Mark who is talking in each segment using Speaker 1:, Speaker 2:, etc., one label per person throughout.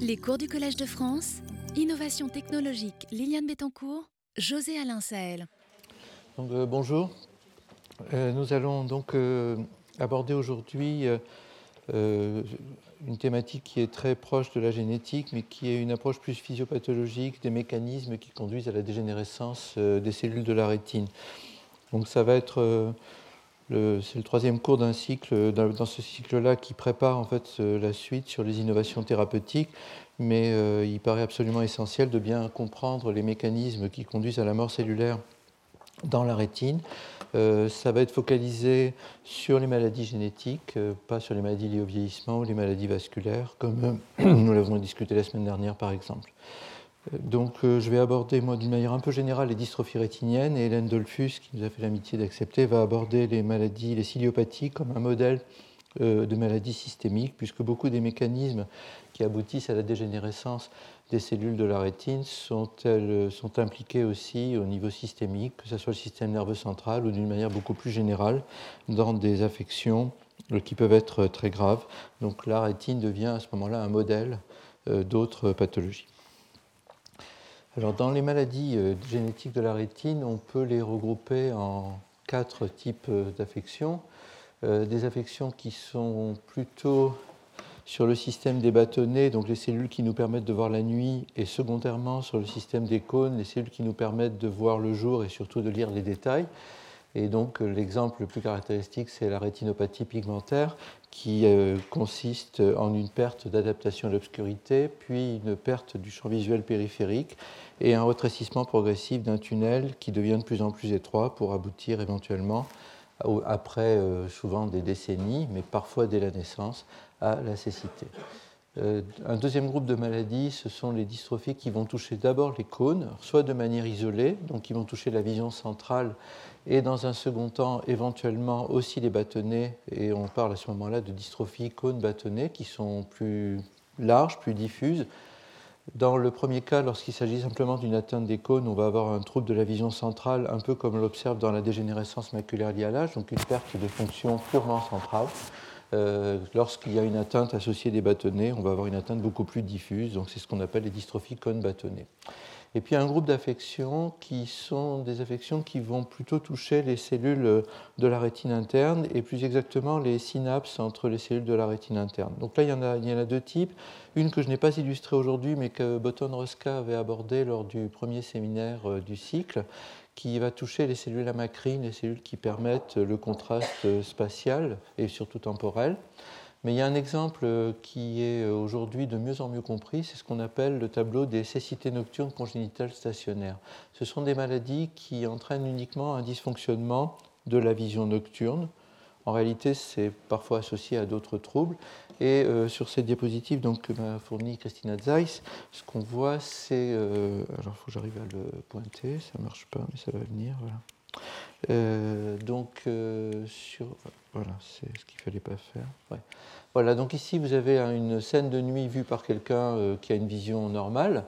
Speaker 1: Les cours du Collège de France, Innovation technologique, Liliane Bettencourt, José Alain Sahel.
Speaker 2: Euh, bonjour. Euh, nous allons donc euh, aborder aujourd'hui une thématique qui est très proche de la génétique, mais qui est une approche plus physiopathologique des mécanismes qui conduisent à la dégénérescence des cellules de la rétine. Donc ça va être c'est le troisième cours d'un cycle, dans ce cycle-là, qui prépare en fait la suite sur les innovations thérapeutiques, mais il paraît absolument essentiel de bien comprendre les mécanismes qui conduisent à la mort cellulaire dans la rétine. Euh, ça va être focalisé sur les maladies génétiques, euh, pas sur les maladies liées au vieillissement ou les maladies vasculaires, comme euh, nous l'avons discuté la semaine dernière par exemple. Donc je vais aborder moi d'une manière un peu générale les dystrophies rétiniennes et Hélène Dolphus, qui nous a fait l'amitié d'accepter, va aborder les maladies, les ciliopathies comme un modèle de maladies systémiques, puisque beaucoup des mécanismes qui aboutissent à la dégénérescence des cellules de la rétine sont, elles, sont impliquées aussi au niveau systémique, que ce soit le système nerveux central ou d'une manière beaucoup plus générale dans des affections euh, qui peuvent être très graves. Donc la rétine devient à ce moment-là un modèle euh, d'autres pathologies. Dans les maladies euh, génétiques de la rétine, on peut les regrouper en quatre types d'affections. Des affections qui sont plutôt sur le système des bâtonnets, donc les cellules qui nous permettent de voir la nuit, et secondairement sur le système des cônes, les cellules qui nous permettent de voir le jour et surtout de lire les détails. Et donc l'exemple le plus caractéristique, c'est la rétinopathie pigmentaire, qui euh, consiste en une perte d'adaptation à l'obscurité, puis une perte du champ visuel périphérique et un rétrécissement progressif d'un tunnel qui devient de plus en plus étroit pour aboutir éventuellement, après euh, souvent des décennies, mais parfois dès la naissance, à la cécité. Euh, un deuxième groupe de maladies, ce sont les dystrophies qui vont toucher d'abord les cônes, soit de manière isolée, donc qui vont toucher la vision centrale, et dans un second temps, éventuellement aussi les bâtonnets, et on parle à ce moment-là de dystrophies cônes-bâtonnets qui sont plus larges, plus diffuses. Dans le premier cas, lorsqu'il s'agit simplement d'une atteinte des cônes, on va avoir un trouble de la vision centrale, un peu comme on l'observe dans la dégénérescence maculaire liée à l'âge, donc une perte de fonction purement centrale. Euh, lorsqu'il y a une atteinte associée des bâtonnets, on va avoir une atteinte beaucoup plus diffuse, donc c'est ce qu'on appelle les dystrophies cônes bâtonnets. Et puis un groupe d'affections qui sont des affections qui vont plutôt toucher les cellules de la rétine interne et plus exactement les synapses entre les cellules de la rétine interne. Donc là, il y en a, deux types. Une que je n'ai pas illustrée aujourd'hui, mais que Botton-Roska avait abordée lors du premier séminaire euh, du cycle, qui va toucher les cellules amacrines, les cellules qui permettent le contraste spatial et surtout temporel. Mais il y a un exemple qui est aujourd'hui de mieux en mieux compris, c'est ce qu'on appelle le tableau des cécités nocturnes congénitales stationnaires. Ce sont des maladies qui entraînent uniquement un dysfonctionnement de la vision nocturne. En réalité, c'est parfois associé à d'autres troubles. Et euh, sur cette diapositive donc, que m'a fournie Christina Zeiss, ce qu'on voit, c'est. Euh, alors, il faut que j'arrive à le pointer, ça ne marche pas, mais ça va venir. Voilà. Euh, donc, sur. Voilà, c'est ce qu'il ne fallait pas faire. Voilà, donc ici, vous avez une scène de nuit vue par quelqu'un qui a une vision normale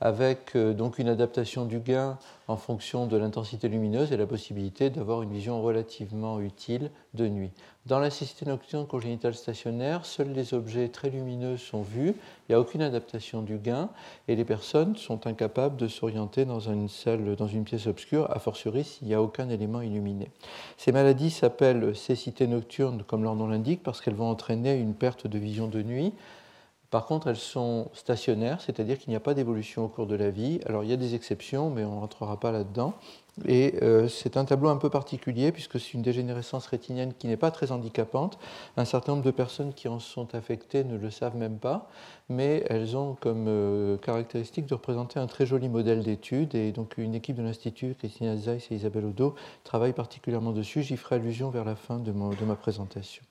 Speaker 2: avec euh, donc une adaptation du gain en fonction de l'intensité lumineuse et la possibilité d'avoir une vision relativement utile de nuit. Dans la cécité nocturne congénitale stationnaire, seuls les objets très lumineux sont vus, il n'y a aucune adaptation du gain et les personnes sont incapables de s'orienter dans une dans une pièce obscure, a fortiori s'il n'y a aucun élément illuminé. Ces maladies s'appellent cécité nocturne comme leur nom l'indique parce qu'elles vont entraîner une perte de vision de nuit par contre, elles sont stationnaires, c'est-à-dire qu'il n'y a pas d'évolution au cours de la vie. Alors il y a des exceptions, mais on ne rentrera pas là-dedans. Et euh, c'est un tableau un peu particulier puisque c'est une dégénérescence rétinienne qui n'est pas très handicapante. Un certain nombre de personnes qui en sont affectées ne le savent même pas, mais elles ont comme euh, caractéristique de représenter un très joli modèle d'étude. Et donc une équipe de l'Institut, Christina Zeiss et Isabelle Odo, travaillent particulièrement dessus. J'y ferai allusion vers la fin de ma présentation.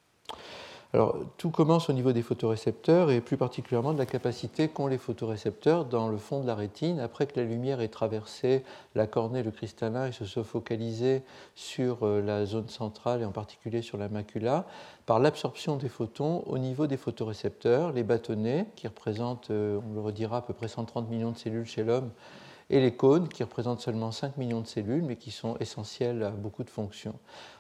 Speaker 2: Tout commence au niveau des photorécepteurs et plus particulièrement de la capacité qu'ont les photorécepteurs dans le fond de la rétine après que la lumière ait traversé la cornée, le cristallin et se soit focalisée sur euh, la zone centrale et en particulier sur la macula par l'absorption des photons au niveau des photorécepteurs, les bâtonnets qui représentent, euh, on le redira, à peu près 130 millions de cellules chez l'homme et les cônes qui représentent seulement 5 millions de cellules mais qui sont essentielles à beaucoup de fonctions.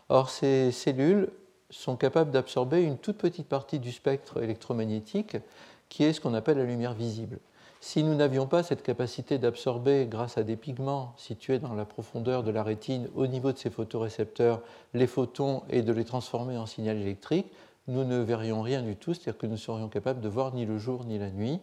Speaker 2: Or, ces cellules sont capables d'absorber une toute petite partie du spectre électromagnétique qui est ce qu'on appelle la lumière visible. Si nous n'avions pas cette capacité d'absorber, grâce à des pigments situés dans la profondeur de la rétine, au niveau de ces photorécepteurs, les photons et de les transformer en signal électrique, nous ne verrions rien du tout, c'est-à-dire que nous serions capables de voir ni le jour ni la nuit,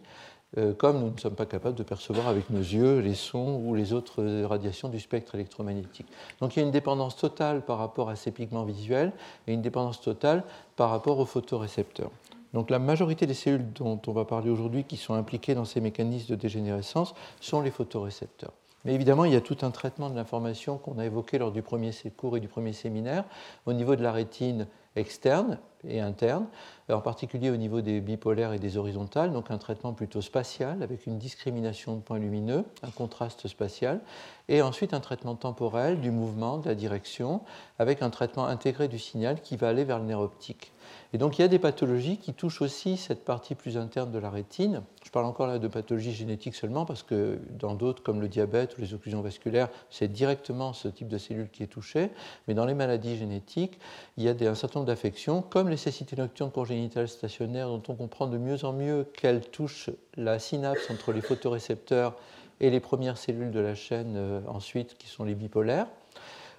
Speaker 2: comme nous ne sommes pas capables de percevoir avec nos yeux les sons ou les autres radiations du spectre électromagnétique. Donc il y a une dépendance totale par rapport à ces pigments visuels et une dépendance totale par rapport aux photorécepteurs. Donc la majorité des cellules dont on va parler aujourd'hui qui sont impliquées dans ces mécanismes de dégénérescence sont les photorécepteurs. Mais évidemment, il y a tout un traitement de l'information qu'on a évoqué lors du premier cours et du premier séminaire au niveau de la rétine externe et interne, en particulier au niveau des bipolaires et des horizontales, donc un traitement plutôt spatial avec une discrimination de points lumineux, un contraste spatial, et ensuite un traitement temporel du mouvement, de la direction, avec un traitement intégré du signal qui va aller vers le nerf optique. Et donc il y a des pathologies qui touchent aussi cette partie plus interne de la rétine. Je parle encore là de pathologies génétiques seulement parce que dans d'autres comme le diabète ou les occlusions vasculaires, c'est directement ce type de cellule qui est touché. Mais dans les maladies génétiques, il y a un certain nombre d'affections comme les cécités nocturnes congénitales stationnaires dont on comprend de mieux en mieux qu'elles touchent la synapse entre les photorécepteurs et les premières cellules de la chaîne euh, ensuite qui sont les bipolaires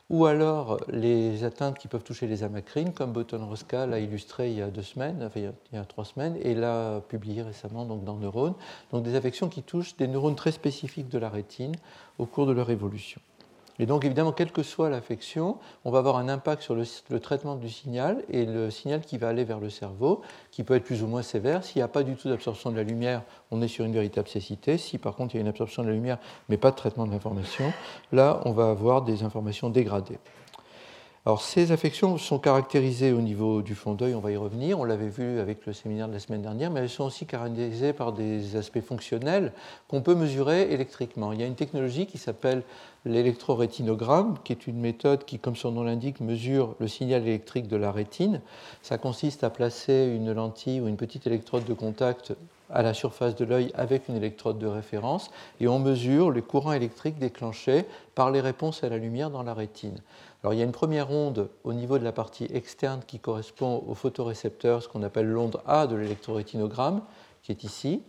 Speaker 2: ou alors les atteintes qui peuvent toucher les amacrines, comme Boton Rosca l'a illustré il y a deux semaines, enfin, il y a trois semaines, et l'a publié récemment dans Neurones. Donc des affections qui touchent des neurones très spécifiques de la rétine au cours de leur évolution. Et donc, évidemment, quelle que soit l'affection, on va avoir un impact sur le, traitement du signal et le signal qui va aller vers le cerveau, qui peut être plus ou moins sévère. S'il n'y a pas du tout d'absorption de la lumière, on est sur une véritable cécité. Si par contre il y a une absorption de la lumière, mais pas de traitement de l'information, là, on va avoir des informations dégradées. Alors, ces affections sont caractérisées au niveau du fond d'œil, on va y revenir, on l'avait vu avec le séminaire de la semaine dernière, mais elles sont aussi caractérisées par des aspects fonctionnels qu'on peut mesurer électriquement. Il y a une technologie qui s'appelle l'électrorétinogramme, qui est une méthode qui, comme son nom l'indique, mesure le signal électrique de la rétine. Ça consiste à placer une lentille ou une petite électrode de contact à la surface de l'œil avec une électrode de référence et on mesure les courants électriques déclenchés par les réponses à la lumière dans la rétine. Alors il y a une première onde au niveau de la partie externe qui correspond au photorécepteur, ce qu'on appelle l'onde A de l'électrorétinogramme, qui est ici,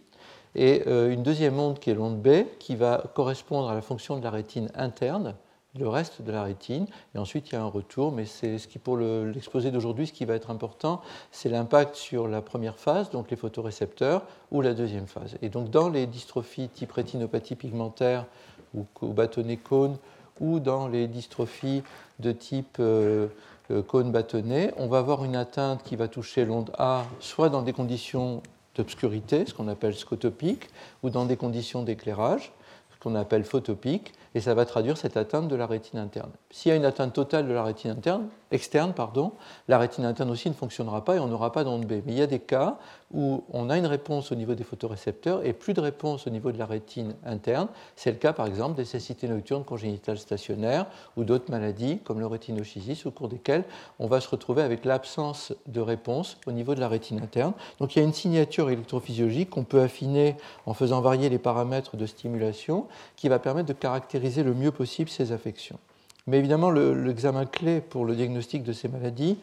Speaker 2: et euh, une deuxième onde qui est l'onde B, qui va correspondre à la fonction de la rétine interne, le reste de la rétine, et ensuite il y a un retour, mais c'est ce qui pour l'exposé d'aujourd'hui, ce qui va être important, c'est l'impact sur la première phase, donc les photorécepteurs, ou la deuxième phase. Et donc dans les dystrophies type rétinopathie pigmentaire ou, ou bâtonnet cône ou dans les dystrophies de type euh, euh, cône bâtonnet, on va avoir une atteinte qui va toucher l'onde A soit dans des conditions d'obscurité, ce qu'on appelle scotopique, ou dans des conditions d'éclairage, ce qu'on appelle photopique, et ça va traduire cette atteinte de la rétine interne. S'il y a une atteinte totale de la rétine interne, externe, pardon, la rétine interne aussi ne fonctionnera pas et on n'aura pas d'onde B. Mais il y a des cas où on a une réponse au niveau des photorécepteurs et plus de réponse au niveau de la rétine interne. C'est le cas par exemple des cécités nocturnes congénitales stationnaires ou d'autres maladies comme le rétinochisis au cours desquelles on va se retrouver avec l'absence de réponse au niveau de la rétine interne. Donc il y a une signature électrophysiologique qu'on peut affiner en faisant varier les paramètres de stimulation qui va permettre de caractériser le mieux possible ces affections. Mais évidemment, l'examen clé pour le diagnostic de ces maladies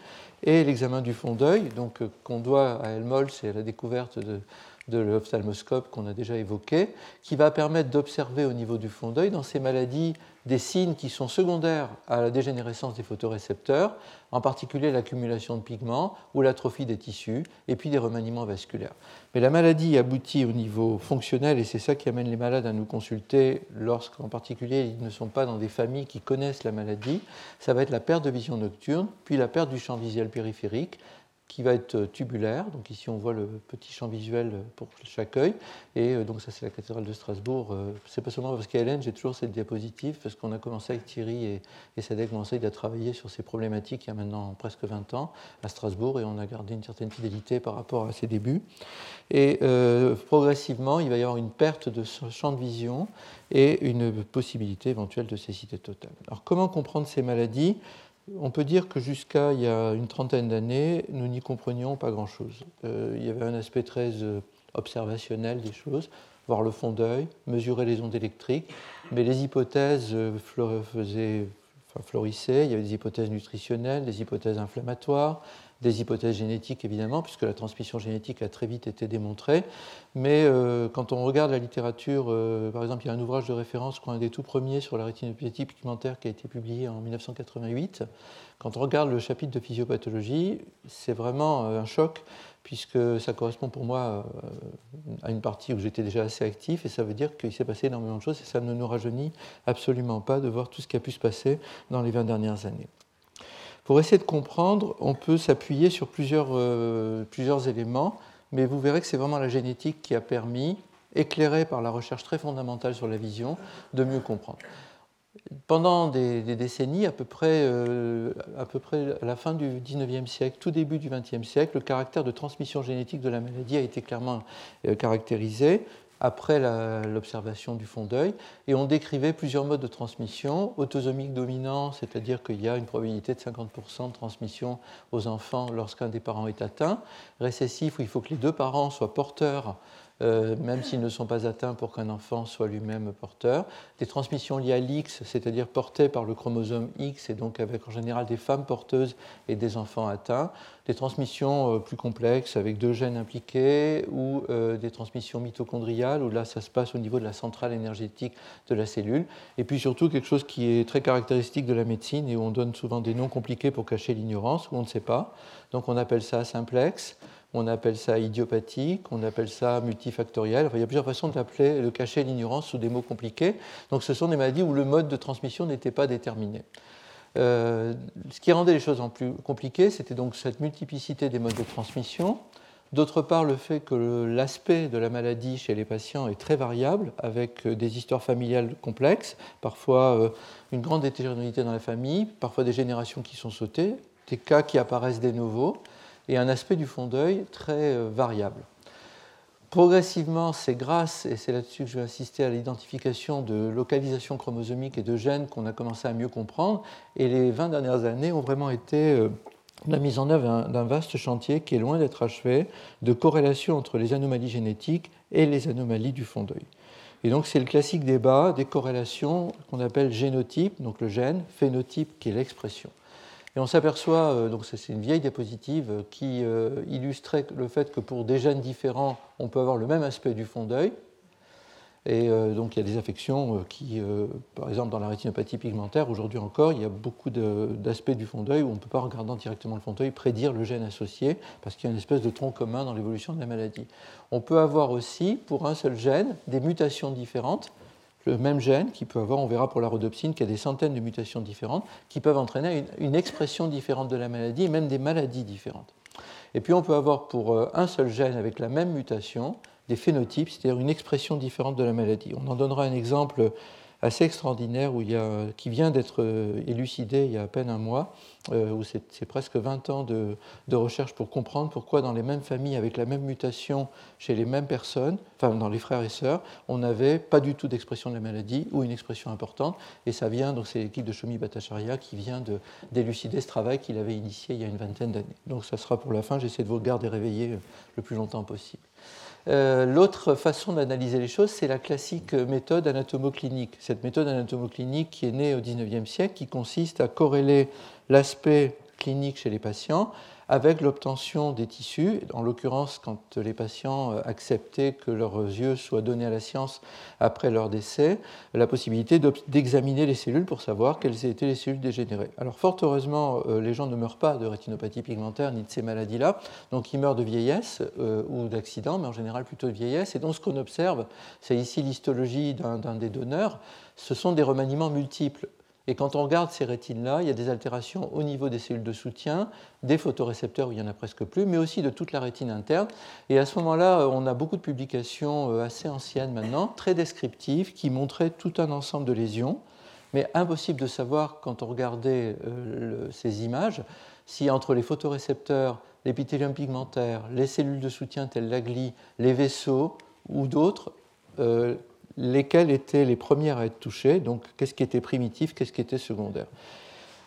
Speaker 2: est l'examen du fond d'œil, donc euh, qu'on doit à Helmholtz et à la découverte de, de l'ophtalmoscope qu'on a déjà évoqué, qui va permettre d'observer au niveau du fond d'œil dans ces maladies des signes qui sont secondaires à la dégénérescence des photorécepteurs, en particulier l'accumulation de pigments ou l'atrophie des tissus, et puis des remaniements vasculaires. Mais la maladie aboutit au niveau fonctionnel, et c'est ça qui amène les malades à nous consulter lorsqu'en particulier ils ne sont pas dans des familles qui connaissent la maladie. Ça va être la perte de vision nocturne, puis la perte du champ visuel périphérique, qui va être euh, tubulaire. Donc ici, on voit le petit champ visuel euh, pour chaque œil. Et euh, donc ça, c'est la cathédrale de Strasbourg. C'est pas seulement parce qu'à Hélène, j'ai toujours cette diapositive, parce qu'on a commencé avec Thierry et, et Sadek Manseid à travailler sur ces problématiques il y a maintenant presque 20 ans à Strasbourg, et on a gardé une certaine fidélité par rapport à ses débuts. Et progressivement, il va y avoir une perte de champ de vision et une possibilité éventuelle de cécité totale. Alors comment comprendre ces maladies? On peut dire que jusqu'à il y a une trentaine d'années, nous n'y comprenions pas grand-chose. Euh, il y avait un aspect très euh, observationnel des choses, voir le fond d'œil, mesurer les ondes électriques, mais les hypothèses euh, faisaient, florissaient. Il y avait des hypothèses nutritionnelles, des hypothèses inflammatoires, des hypothèses génétiques évidemment, puisque la transmission génétique a très vite été démontrée. Mais euh, quand on regarde la littérature, euh, par exemple, il y a un ouvrage de référence, un des tout premiers sur la rétinopathie pigmentaire qui a été publié en 1988. Quand on regarde le chapitre de physiopathologie, c'est vraiment un choc puisque ça correspond pour moi à une partie où j'étais déjà assez actif, et ça veut dire qu'il s'est passé énormément de choses, et ça ne nous rajeunit absolument pas de voir tout ce qui a pu se passer dans les 20 dernières années. Pour essayer de comprendre, on peut s'appuyer sur plusieurs, euh, plusieurs éléments, mais vous verrez que c'est vraiment la génétique qui a permis, éclairée par la recherche très fondamentale sur la vision, de mieux comprendre. Pendant des, décennies, à peu, près, euh, à peu près à la fin du 19e siècle, tout début du 20e siècle, le caractère de transmission génétique de la maladie a été clairement euh, caractérisé après l'observation du fond d'œil, et on décrivait plusieurs modes de transmission, autosomique dominant, c'est-à-dire qu'il y a une probabilité de 50% de transmission aux enfants lorsqu'un des parents est atteint, récessif, où il faut que les deux parents soient porteurs euh, même s'ils ne sont pas atteints pour qu'un enfant soit lui-même porteur. Des transmissions liées à l'X, c'est-à-dire portées par le chromosome X, et donc avec en général des femmes porteuses et des enfants atteints. Des transmissions euh, plus complexes avec deux gènes impliqués, ou euh, des transmissions mitochondriales, où là ça se passe au niveau de la centrale énergétique de la cellule. Et puis surtout quelque chose qui est très caractéristique de la médecine et où on donne souvent des noms compliqués pour cacher l'ignorance, où on ne sait pas. Donc on appelle ça simplex on appelle ça idiopathique, on appelle ça multifactoriel. il y a plusieurs façons de cacher l'ignorance sous des mots compliqués. Donc ce sont des maladies où le mode de transmission n'était pas déterminé. Euh, ce qui rendait les choses en plus compliquées, c'était donc cette multiplicité des modes de transmission. D'autre part, le fait que l'aspect de la maladie chez les patients est très variable, avec euh, des histoires familiales complexes, parfois euh, une grande hétérogénéité dans la famille, parfois des générations qui sont sautées, des cas qui apparaissent des nouveaux et un aspect du fond d'œil très euh, variable. Progressivement, c'est grâce, et c'est là-dessus que je vais insister, à l'identification de localisation chromosomique et de gènes qu'on a commencé à mieux comprendre. Et les 20 dernières années ont vraiment été euh, la mise en œuvre d'un vaste chantier qui est loin d'être achevé de corrélation entre les anomalies génétiques et les anomalies du fond d'œil. Et donc c'est le classique débat des corrélations qu'on appelle génotype, donc le gène, phénotype qui est l'expression. Et on s'aperçoit, euh, donc c'est une vieille diapositive euh, qui euh, illustrait le fait que pour des gènes différents, on peut avoir le même aspect du fond d'œil. Et donc il y a des affections qui, par exemple dans la rétinopathie pigmentaire, aujourd'hui encore, il y a beaucoup d'aspects du fond d'œil où on ne peut pas, en regardant directement le fond d'œil, prédire le gène associé, parce qu'il y a une espèce de tronc commun dans l'évolution de la maladie. On peut avoir aussi, pour un seul gène, des mutations différentes le même gène qui peut avoir, on verra pour la rhodopsine, qu'il y a des centaines de mutations différentes qui peuvent entraîner une, expression différente de la maladie et même des maladies différentes. Et puis on peut avoir pour euh, un seul gène avec la même mutation des phénotypes, c'est-à-dire une expression différente de la maladie. On en donnera un exemple assez extraordinaire qui vient d'être euh, élucidé il y a à peine un mois, où c'est presque 20 ans de, recherche pour comprendre pourquoi dans les mêmes familles, avec la même mutation chez les mêmes personnes, enfin dans les frères et sœurs, on n'avait pas du tout d'expression de la maladie ou une expression importante. Et ça vient, donc c'est l'équipe de Shomi Bhattacharya qui vient d'élucider ce travail qu'il avait initié il y a une vingtaine d'années. Donc ça sera pour la fin, j'essaie de vous garder réveillé le plus longtemps possible. Euh, l'autre façon d'analyser les choses, c'est la classique méthode anatomoclinique. Cette méthode anatomoclinique qui est née au XIXe siècle, qui consiste à corréler l'aspect clinique chez les patients avec l'obtention des tissus, en l'occurrence quand les patients euh, acceptaient que leurs yeux soient donnés à la science après leur décès, la possibilité d'examiner les cellules pour savoir quelles étaient les cellules dégénérées. Alors fort heureusement, euh, les gens ne meurent pas de rétinopathie pigmentaire ni de ces maladies-là, donc ils meurent de vieillesse euh, ou d'accident, mais en général plutôt de vieillesse. Et donc ce qu'on observe, c'est ici l'histologie d'un des donneurs, ce sont des remaniements multiples. Et quand on regarde ces rétines-là, il y a des altérations au niveau des cellules de soutien, des photorécepteurs où il n'y en a presque plus, mais aussi de toute la rétine interne. Et à ce moment-là, euh, on a beaucoup de publications euh, assez anciennes maintenant, très descriptives, qui montraient tout un ensemble de lésions, mais impossible de savoir quand on regardait euh, ces images si entre les photorécepteurs, l'épithélium pigmentaire, les cellules de soutien telles la glie, les vaisseaux ou d'autres, lesquelles étaient les premières à être touchées, donc qu'est-ce qui était primitif, qu'est-ce qui était secondaire?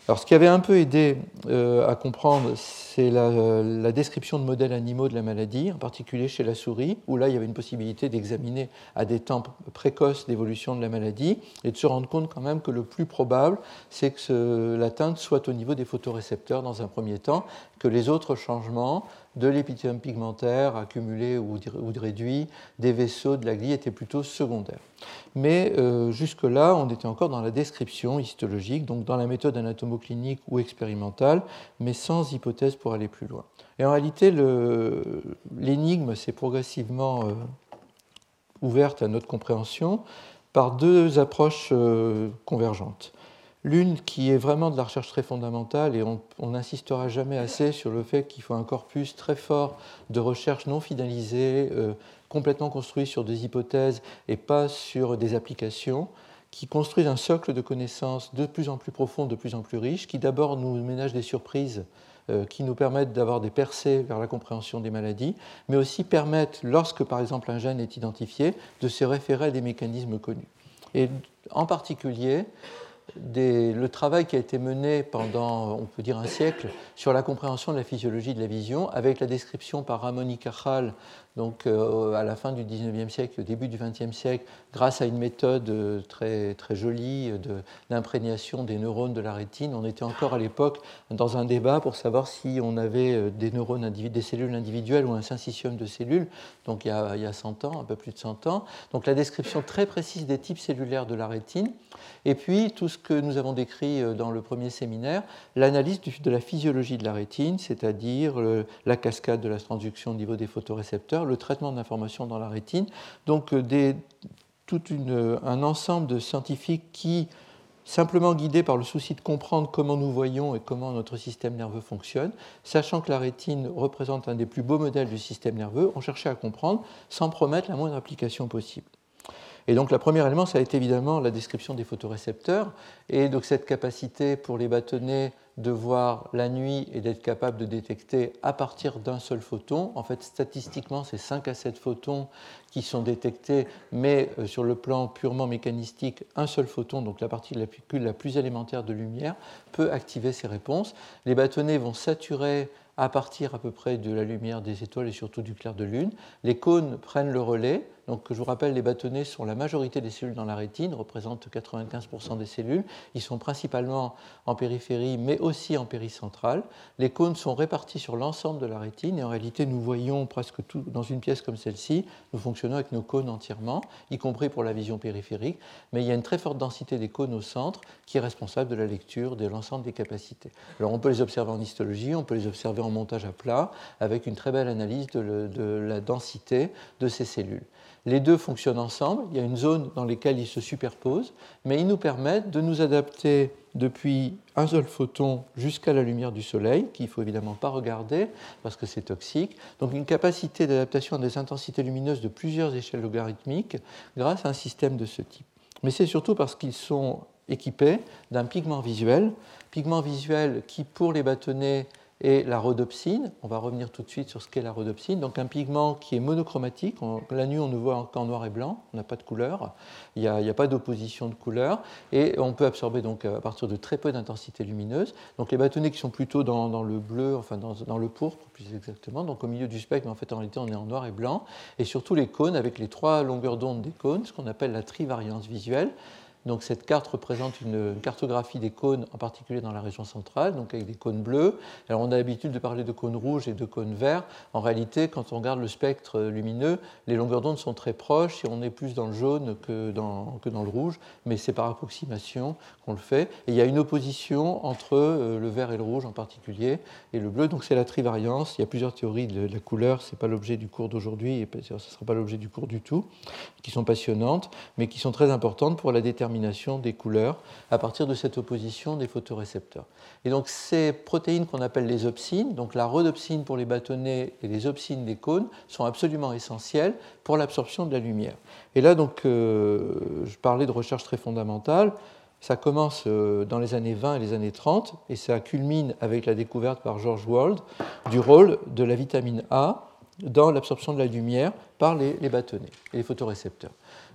Speaker 2: Alors, ce qui avait un peu aidé euh, à comprendre, c'est la, description de modèles animaux de la maladie, en particulier chez la souris, où là, il y avait une possibilité d'examiner à des temps précoces l'évolution de la maladie et de se rendre compte quand même que le plus probable, c'est que l'atteinte soit au niveau des photorécepteurs dans un premier temps, que les autres changements de l'épithélium pigmentaire accumulé ou, réduit, des vaisseaux, de la glie étaient plutôt secondaires. Mais euh, jusque-là, on était encore dans la description histologique, donc dans la méthode anatomoclinique ou expérimentale, mais sans hypothèse pour aller plus loin. Et en réalité, l'énigme s'est progressivement euh, ouverte à notre compréhension par deux approches euh, convergentes. L'une qui est vraiment de la recherche très fondamentale, et on n'insistera jamais assez sur le fait qu'il faut un corpus très fort de recherche non finalisée, euh, complètement construit sur des hypothèses et pas sur des applications, qui construisent un socle de connaissances de plus en plus profond, de plus en plus riche, qui d'abord nous ménagent des surprises euh, qui nous permettent d'avoir des percées vers la compréhension des maladies, mais aussi permettent, lorsque par exemple un gène est identifié, de se référer à des mécanismes connus. Et en particulier, le travail qui a été mené pendant, on peut dire, un siècle sur la compréhension de la physiologie de la vision, avec la description par Ramon y donc euh, à la fin du 19e siècle, au début du 20e siècle, grâce à une méthode euh, très, très jolie d'imprégnation des neurones de la rétine. On était encore à l'époque dans un débat pour savoir si on avait euh, des neurones, des cellules individuelles ou un syncytium de cellules, donc il y, a, il y a 100 ans, un peu plus de 100 ans. Donc la description très précise des types cellulaires de la rétine. Et puis tout ce que nous avons décrit dans le premier séminaire, l'analyse de la physiologie de la rétine, c'est-à-dire la cascade de la transduction au niveau des photorécepteurs, le traitement de l'information dans la rétine. Donc euh, tout un ensemble de scientifiques qui, simplement guidés par le souci de comprendre comment nous voyons et comment notre système nerveux fonctionne, sachant que la rétine représente un des plus beaux modèles du système nerveux, ont cherché à comprendre sans promettre la moindre application possible. Et donc, le premier élément, ça a été évidemment la description des photorécepteurs. Et donc, cette capacité pour les bâtonnets de voir la nuit et d'être capable de détecter à partir d'un seul photon. En fait, statistiquement, c'est 5 à 7 photons qui sont détectés, mais euh, sur le plan purement mécanistique, un seul photon, donc la partie de la la plus élémentaire de lumière, peut activer ces réponses. Les bâtonnets vont saturer à partir à peu près de la lumière des étoiles et surtout du clair de lune. Les cônes prennent le relais donc, je vous rappelle, les bâtonnets sont la majorité des cellules dans la rétine, représentent 95% des cellules. Ils sont principalement en périphérie, mais aussi en péricentrale. Les cônes sont répartis sur l'ensemble de la rétine, et en réalité, nous voyons presque tout dans une pièce comme celle-ci. Nous fonctionnons avec nos cônes entièrement, y compris pour la vision périphérique. Mais il y a une très forte densité des cônes au centre qui est responsable de la lecture de l'ensemble des capacités. Alors, on peut les observer en histologie, on peut les observer en montage à plat, avec une très belle analyse de la densité de ces cellules. Les deux fonctionnent ensemble, il y a une zone dans laquelle ils se superposent, mais ils nous permettent de nous adapter depuis un seul photon jusqu'à la lumière du Soleil, qu'il ne faut évidemment pas regarder parce que c'est toxique. Donc une capacité d'adaptation à des intensités lumineuses de plusieurs échelles logarithmiques grâce à un système de ce type. Mais c'est surtout parce qu'ils sont équipés d'un pigment visuel, pigment visuel qui pour les bâtonnets et la rhodopsine. On va revenir tout de suite sur ce qu'est la rhodopsine. Donc un pigment qui est monochromatique. la nuit, on ne voit qu'en noir et blanc. On n'a pas de couleur. Il n'y a, pas d'opposition de couleur. Et on peut absorber donc à partir de très peu d'intensité lumineuse. Donc les bâtonnets qui sont plutôt dans, le bleu, enfin dans, le pourpre plus exactement, donc au milieu du spectre, mais en fait en réalité on est en noir et blanc. Et surtout les cônes avec les trois longueurs d'onde des cônes, ce qu'on appelle la trivariance visuelle. Donc cette carte représente une, cartographie des cônes, en particulier dans la région centrale, donc avec des cônes bleus. Alors on a l'habitude de parler de cônes rouges et de cônes verts. En réalité, quand on regarde le spectre lumineux, les longueurs d'onde sont très proches et on est plus dans le jaune que dans, que dans le rouge, mais c'est par approximation qu'on le fait. Et il y a une opposition entre euh, le vert et le rouge en particulier et le bleu, donc c'est la trivariance. Il y a plusieurs théories de la couleur, ce n'est pas l'objet du cours d'aujourd'hui et ce ne sera pas l'objet du cours du tout, qui sont passionnantes, mais qui sont très importantes pour la détermination des couleurs à partir de cette opposition des photorécepteurs. Et donc ces protéines qu'on appelle les opsines, donc la rhodopsine pour les bâtonnets et les opsines des cônes, sont absolument essentielles pour l'absorption de la lumière. Et là, donc, euh, je parlais de recherche très fondamentale. Ça commence euh, dans les années 20 et les années 30 et ça culmine avec la découverte par George Wald du rôle de la vitamine A dans l'absorption de la lumière par les, bâtonnets et les photorécepteurs.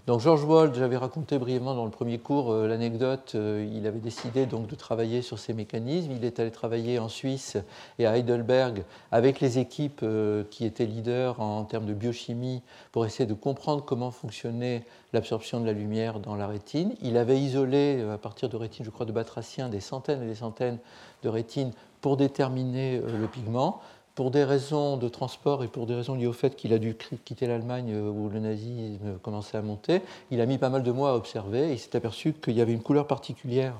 Speaker 2: Donc George Wald, j'avais raconté brièvement dans le premier cours euh, l'anecdote, euh, il avait décidé donc de travailler sur ces mécanismes. Il est allé travailler en Suisse et à Heidelberg avec les équipes euh, qui étaient leaders en termes de biochimie pour essayer de comprendre comment fonctionnait l'absorption de la lumière dans la rétine. Il avait isolé à partir de rétines, je crois, de batraciens, des centaines et des centaines de rétines pour déterminer le pigment pour des raisons de transport et pour des raisons liées au fait qu'il a dû quitter l'Allemagne euh, où le nazisme commençait à monter, il a mis pas mal de mois à observer et il s'est aperçu qu'il y avait une couleur particulière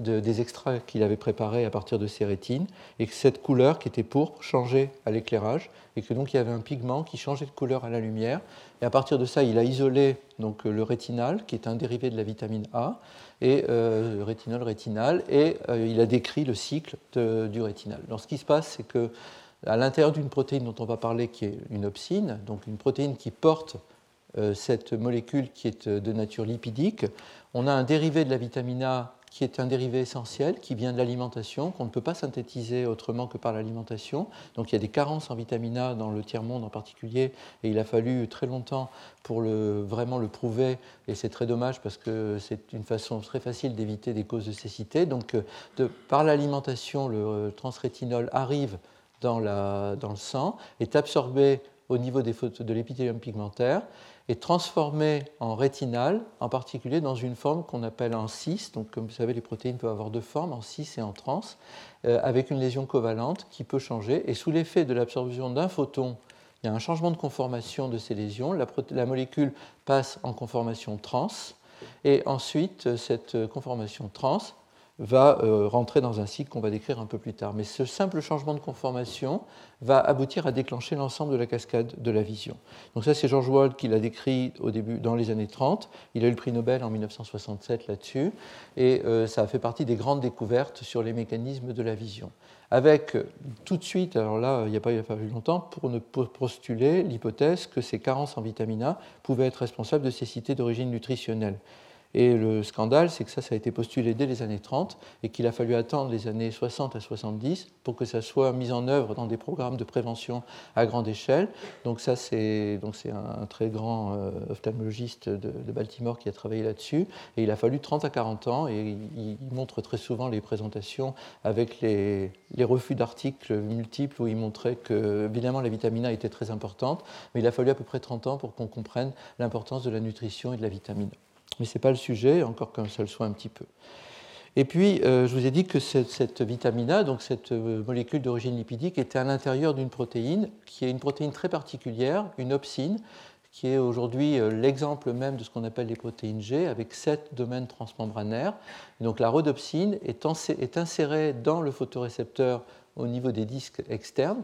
Speaker 2: des extraits qu'il avait préparés à partir de ses rétines et que cette couleur qui était pourpre changeait à l'éclairage et que donc il y avait un pigment qui changeait de couleur à la lumière. Et à partir de ça, il a isolé donc, le rétinal qui est un dérivé de la vitamine A et euh, rétinol rétinal et euh, il a décrit le cycle du rétinal. Donc ce qui se passe, c'est que à l'intérieur d'une protéine dont on va parler, qui est une opsine, donc une protéine qui porte euh, cette molécule qui est euh, de nature lipidique, on a un dérivé de la vitamine A qui est un dérivé essentiel, qui vient de l'alimentation, qu'on ne peut pas synthétiser autrement que par l'alimentation. Donc il y a des carences en vitamine A dans le tiers-monde en particulier, et il a fallu très longtemps pour vraiment le prouver, et c'est très dommage parce que c'est une façon très facile d'éviter des causes de cécité. Donc euh, par l'alimentation, le transrétinol arrive dans, le sang, est absorbé au niveau de l'épithélium pigmentaire, est transformé en rétinal, en particulier dans une forme qu'on appelle en cis. Donc, comme vous savez, les protéines peuvent avoir deux formes, en cis et en trans, euh, avec une lésion covalente qui peut changer. Et sous l'effet de l'absorption d'un photon, il y a un changement de conformation de ces lésions. La, la molécule passe en conformation trans. Et ensuite, cette conformation trans va euh, rentrer dans un cycle qu'on va décrire un peu plus tard. Mais ce simple changement de conformation va aboutir à déclencher l'ensemble de la cascade de la vision. Donc ça, c'est George Wald qui l'a décrit au début, dans les années 30. Il a eu le prix Nobel en 1967 là-dessus, et euh, ça a fait partie des grandes découvertes sur les mécanismes de la vision. Avec euh, tout de suite, alors là, il n'y a pas fallu longtemps, pour ne postuler l'hypothèse que ces carences en vitamine A pouvaient être responsables de cécité d'origine nutritionnelle. Et le scandale, c'est que ça, ça a été postulé dès les années 30 et qu'il a fallu attendre les années 60 à 70 pour que ça soit mis en œuvre dans des programmes de prévention à grande échelle. Donc ça, c'est un très grand euh, ophtalmologiste de, Baltimore qui a travaillé là-dessus. Et il a fallu 30 à 40 ans et il, montre très souvent les présentations avec les, les refus d'articles multiples où il montrait que, évidemment, la vitamine A était très importante, mais il a fallu à peu près 30 ans pour qu'on comprenne l'importance de la nutrition et de la vitamine A. Mais ce n'est pas le sujet, encore qu'un seul soit un petit peu. Et puis, euh, je vous ai dit que cette, vitamine A, donc cette euh, molécule d'origine lipidique, était à l'intérieur d'une protéine, qui est une protéine très particulière, une opsine, qui est aujourd'hui euh, l'exemple même de ce qu'on appelle les protéines G, avec sept domaines transmembranaires. donc la rhodopsine est, est insérée dans le photorécepteur au niveau des disques externes,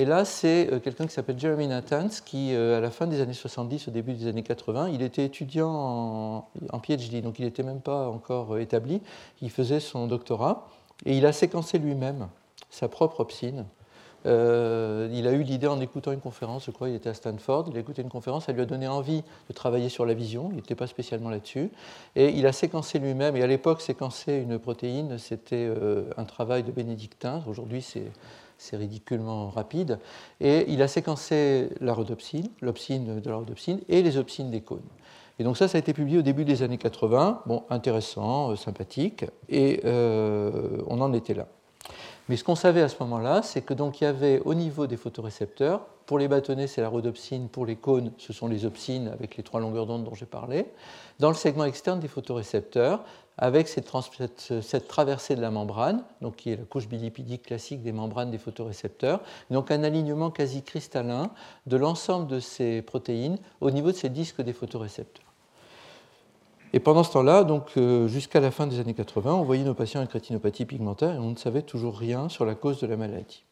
Speaker 2: et là, c'est euh, quelqu'un qui s'appelle Jeremy Nathans, qui, euh, à la fin des années 70, au début des années 80, il était étudiant en, PhD, donc il n'était même pas encore euh, établi. Il faisait son doctorat et il a séquencé lui-même sa propre opsine. il a eu l'idée en écoutant une conférence, je crois, il était à Stanford, il a écouté une conférence, ça lui a donné envie de travailler sur la vision, il n'était pas spécialement là-dessus, et il a séquencé lui-même, et à l'époque, séquencer une protéine, c'était un travail de bénédictin, aujourd'hui c'est c'est ridiculement rapide. Et il a séquencé la rhodopsine, l'opsine de la rhodopsine et les opsines des cônes. Et donc ça, ça a été publié au début des années 80. Bon, intéressant, euh, sympathique, et euh, on en était là. Mais ce qu'on savait à ce moment-là, c'est que donc il y avait au niveau des photorécepteurs, pour les bâtonnets c'est la rhodopsine, pour les cônes ce sont les opsines avec les trois longueurs d'onde dont j'ai parlé. Dans le segment externe des photorécepteurs, avec cette, traversée de la membrane, donc qui est la couche bilipidique classique des membranes des photorécepteurs, donc un alignement quasi cristallin de l'ensemble de ces protéines au niveau de ces disques des photorécepteurs. Et pendant ce temps-là, donc euh, jusqu'à la fin des années 80, on voyait nos patients avec rétinopathie pigmentaire et on ne savait toujours rien sur la cause de la maladie.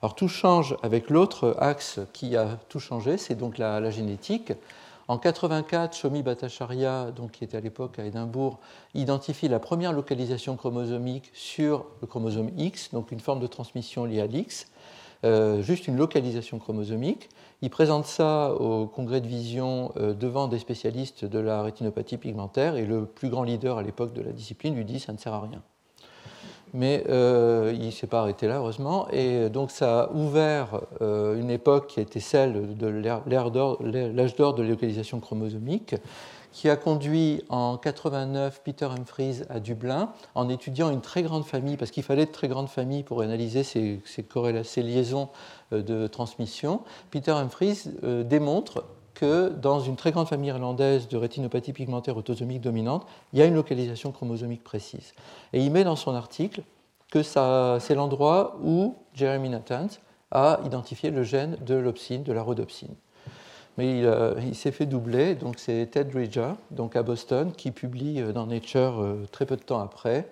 Speaker 2: Alors tout change avec l'autre axe qui a tout changé, c'est donc la, génétique. En 84, Shomi Bhattacharya, donc, qui était à l'époque à Édimbourg, identifie la première localisation chromosomique sur le chromosome X, donc une forme de transmission liée à l'X, euh, juste une localisation chromosomique. Il présente ça au congrès de vision euh, devant des spécialistes de la rétinopathie pigmentaire et le plus grand leader à l'époque de la discipline lui dit ça ne sert à rien. Mais euh, il ne s'est pas arrêté là, heureusement. Et donc ça a ouvert euh, une époque qui a été celle de l'âge d'or de localisation chromosomique, qui a conduit en 89 Peter Humphries à Dublin en étudiant une très grande famille, parce qu'il fallait de très grandes familles pour analyser ces, ces liaisons euh, de transmission. Peter Humphries démontre que dans une très grande famille irlandaise de rétinopathie pigmentaire autosomique dominante, il y a une localisation chromosomique précise. Et il met dans son article que c'est l'endroit où Jeremy Nathans a identifié le gène de l'opsine, de la rhodopsine. Mais il, euh, s'est fait doubler, donc c'est Ted Ridger, donc à Boston, qui publie euh, dans Nature euh, très peu de temps après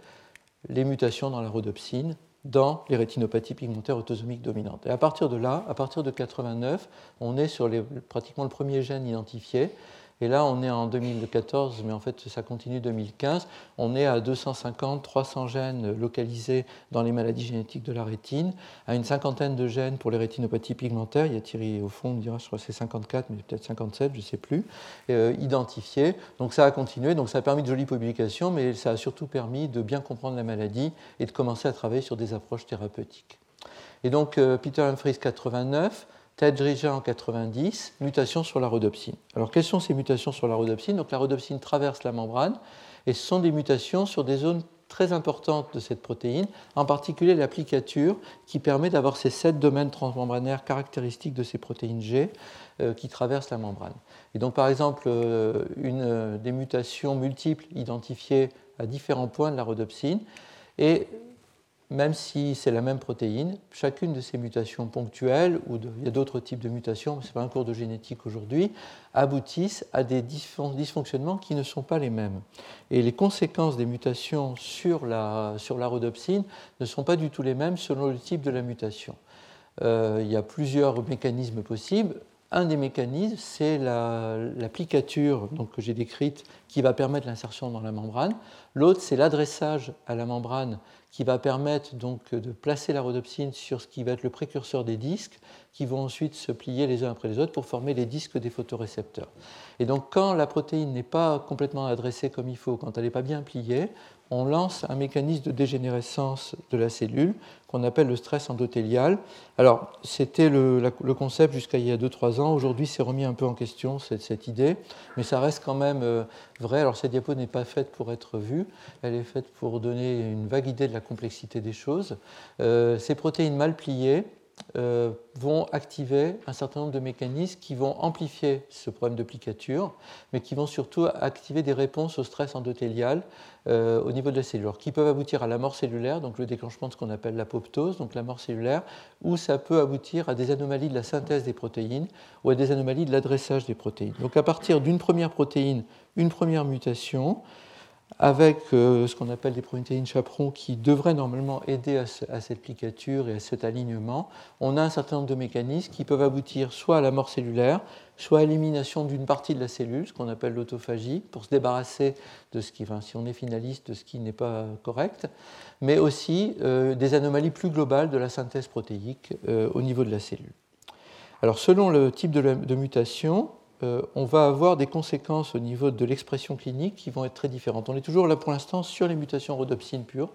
Speaker 2: les mutations dans la rhodopsine dans les rétinopathies pigmentaires autosomiques dominantes. Et à partir de là, à partir de 89, on est sur pratiquement le premier gène identifié. Et là, on est en 2014, mais en fait, ça continue 2015. On est à 250, 300 gènes localisés dans les maladies génétiques de la rétine, à une cinquantaine de gènes pour les rétinopathies pigmentaires. Il y a Thierry au fond, on dira, je crois que c'est 54, mais peut-être 57, je ne sais plus, euh, identifiés. Donc ça a continué. Donc ça a permis de jolies publications, mais ça a surtout permis de bien comprendre la maladie et de commencer à travailler sur des approches thérapeutiques. Et donc, euh, Peter Humphries, 89 Ted en 90, mutation sur la rhodopsine. Alors quelles sont ces mutations sur la rhodopsine? Donc la rhodopsine traverse la membrane et ce sont des mutations sur des zones très importantes de cette protéine, en particulier l'applicature qui permet d'avoir ces sept domaines transmembranaires caractéristiques de ces protéines G euh, qui traversent la membrane. Et donc par exemple, euh, une euh, des mutations multiples identifiées à différents points de la rhodopsine et même si c'est la même protéine, chacune de ces mutations ponctuelles, ou il y a d'autres types de mutations, mais ce n'est pas un cours de génétique aujourd'hui, aboutissent à des dysfonctionnements qui ne sont pas les mêmes. Et les conséquences des mutations sur la, sur la rhodopsine ne sont pas du tout les mêmes selon le type de la mutation. Euh, il y a plusieurs mécanismes possibles. Un des mécanismes, c'est l'applicature que j'ai décrite qui va permettre l'insertion dans la membrane. L'autre, c'est l'adressage à la membrane qui va permettre donc de placer la rhodopsine sur ce qui va être le précurseur des disques, qui vont ensuite se plier les uns après les autres pour former les disques des photorécepteurs. Et donc quand la protéine n'est pas complètement adressée comme il faut, quand elle n'est pas bien pliée, on lance un mécanisme de dégénérescence de la cellule qu'on appelle le stress endothélial. Alors, c'était le, concept jusqu'à il y a 2-3 ans. Aujourd'hui, c'est remis un peu en question, cette, idée, mais ça reste quand même euh, vrai. Alors, cette diapo n'est pas faite pour être vue, elle est faite pour donner une vague idée de la complexité des choses. Euh, ces protéines mal pliées, euh, vont activer un certain nombre de mécanismes qui vont amplifier ce problème de plicature, mais qui vont surtout activer des réponses au stress endothélial euh, au niveau de la cellule, qui peuvent aboutir à la mort cellulaire, donc le déclenchement de ce qu'on appelle l'apoptose, donc la mort cellulaire, ou ça peut aboutir à des anomalies de la synthèse des protéines ou à des anomalies de l'adressage des protéines. Donc à partir d'une première protéine, une première mutation, avec euh, ce qu'on appelle des protéines chaperons qui devraient normalement aider à, cette plicature et à cet alignement, on a un certain nombre de mécanismes qui peuvent aboutir soit à la mort cellulaire, soit à l'élimination d'une partie de la cellule, ce qu'on appelle l'autophagie, pour se débarrasser de ce qui, si on est finaliste, de ce qui n'est pas correct, mais aussi euh, des anomalies plus globales de la synthèse protéique euh, au niveau de la cellule. Alors selon le type de mutation, euh, on va avoir des conséquences au niveau de l'expression clinique qui vont être très différentes. On est toujours là pour l'instant sur les mutations rhodopsine pures.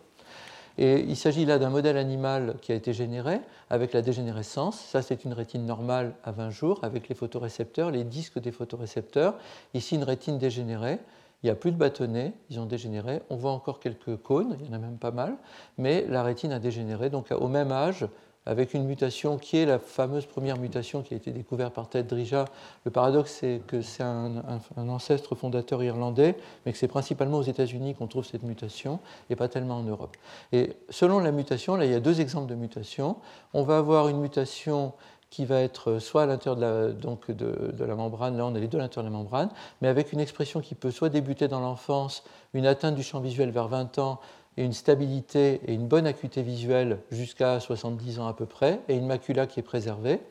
Speaker 2: Et il s'agit là d'un modèle animal qui a été généré avec la dégénérescence. Ça, c'est une rétine normale à 20 jours avec les photorécepteurs, les disques des photorécepteurs. Ici, une rétine dégénérée. Il n'y a plus de bâtonnets, ils ont dégénéré. On voit encore quelques cônes, il y en a même pas mal, mais la rétine a dégénéré. Donc, au même âge, avec une mutation qui est la fameuse première mutation qui a été découverte par Ted Drija. Le paradoxe, c'est que c'est un, ancêtre fondateur irlandais, mais que c'est principalement aux États-Unis qu'on trouve cette mutation et pas tellement en Europe. Et selon la mutation, là, il y a deux exemples de mutations. On va avoir une mutation qui va être soit à l'intérieur de la, donc de, de la membrane, là on a les deux à l'intérieur de la membrane, mais avec une expression qui peut soit débuter dans l'enfance, une atteinte du champ visuel vers 20 ans, et une stabilité et une bonne acuité visuelle jusqu'à 70 ans à peu près, et une macula qui est préservée.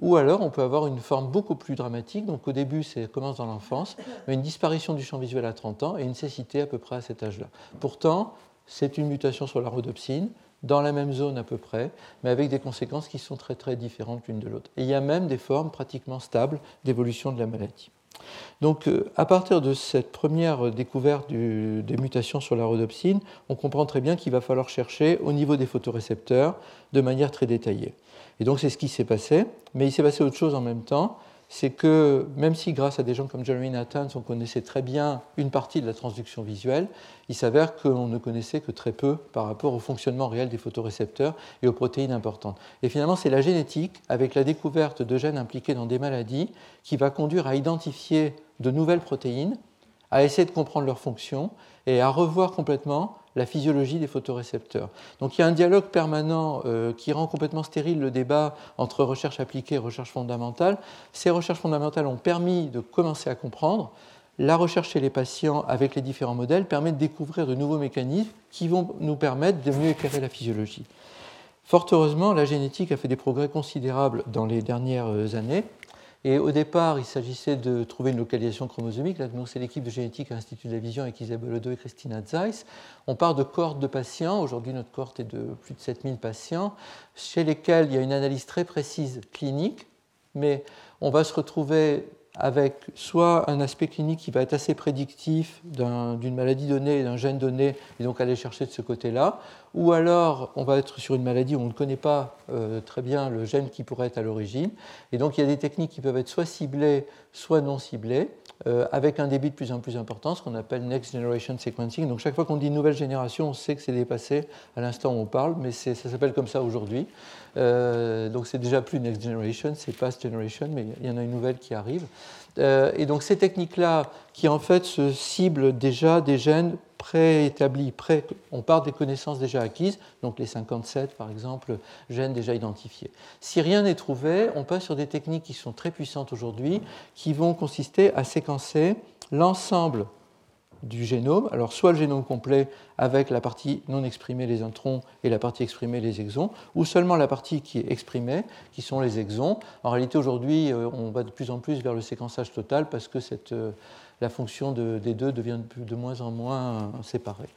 Speaker 2: Ou alors on peut avoir une forme beaucoup plus dramatique, donc au début ça commence dans l'enfance, mais une disparition du champ visuel à 30 ans et une cécité à peu près à cet âge-là. Pourtant, c'est une mutation sur la rhodopsine, dans la même zone à peu près, mais avec des conséquences qui sont très très différentes l'une de l'autre. Et il y a même des formes pratiquement stables d'évolution de la maladie. Donc, euh, à partir de cette première découverte des mutations sur la rhodopsine, on comprend très bien qu'il va falloir chercher au niveau des photorécepteurs de manière très détaillée. Et donc, c'est ce qui s'est passé. Mais il s'est passé autre chose en même temps c'est que même si grâce à des gens comme Jeremy Nathans, on connaissait très bien une partie de la transduction visuelle, il s'avère qu'on ne connaissait que très peu par rapport au fonctionnement réel des photorécepteurs et aux protéines importantes. Et finalement, c'est la génétique, avec la découverte de gènes impliqués dans des maladies, qui va conduire à identifier de nouvelles protéines, à essayer de comprendre leur fonction et à revoir complètement la physiologie des photorécepteurs. Donc il y a un dialogue permanent euh, qui rend complètement stérile le débat entre recherche appliquée et recherche fondamentale. Ces recherches fondamentales ont permis de commencer à comprendre. La recherche chez les patients avec les différents modèles permet de découvrir de nouveaux mécanismes qui vont nous permettre de mieux éclairer la physiologie. Fort heureusement, la génétique a fait des progrès considérables dans les dernières années. Et au départ, il s'agissait de trouver une localisation chromosomique. Là, c'est l'équipe de génétique à l'Institut de la Vision avec Isabelle Odo et Christina Zeiss. On part de cohortes de patients. Aujourd'hui, notre cohorte est de plus de 7000 patients, chez lesquels il y a une analyse très précise clinique, mais on va se retrouver avec soit un aspect clinique qui va être assez prédictif d'une maladie donnée, d'un gène donné, et donc aller chercher de ce côté-là, ou alors on va être sur une maladie où on ne connaît pas euh, très bien le gène qui pourrait être à l'origine, et donc il y a des techniques qui peuvent être soit ciblées, soit non ciblées, euh, avec un débit de plus en plus important, ce qu'on appelle Next Generation Sequencing. Donc chaque fois qu'on dit nouvelle génération, on sait que c'est dépassé à l'instant où on parle, mais ça s'appelle comme ça aujourd'hui. Euh, donc c'est déjà plus Next Generation, c'est Past Generation, mais il y en a une nouvelle qui arrive. Euh, et donc ces techniques-là, qui en fait se ciblent déjà des gènes préétablis, pré, on part des connaissances déjà acquises, donc les 57 par exemple, gènes déjà identifiés. Si rien n'est trouvé, on passe sur des techniques qui sont très puissantes aujourd'hui, qui vont consister à séquencer l'ensemble du génome, alors soit le génome complet avec la partie non exprimée, les introns, et la partie exprimée, les exons, ou seulement la partie qui est exprimée, qui sont les exons. En réalité, aujourd'hui, euh, on va de plus en plus vers le séquençage total parce que cette, euh, la fonction des deux devient de, moins en moins séparée.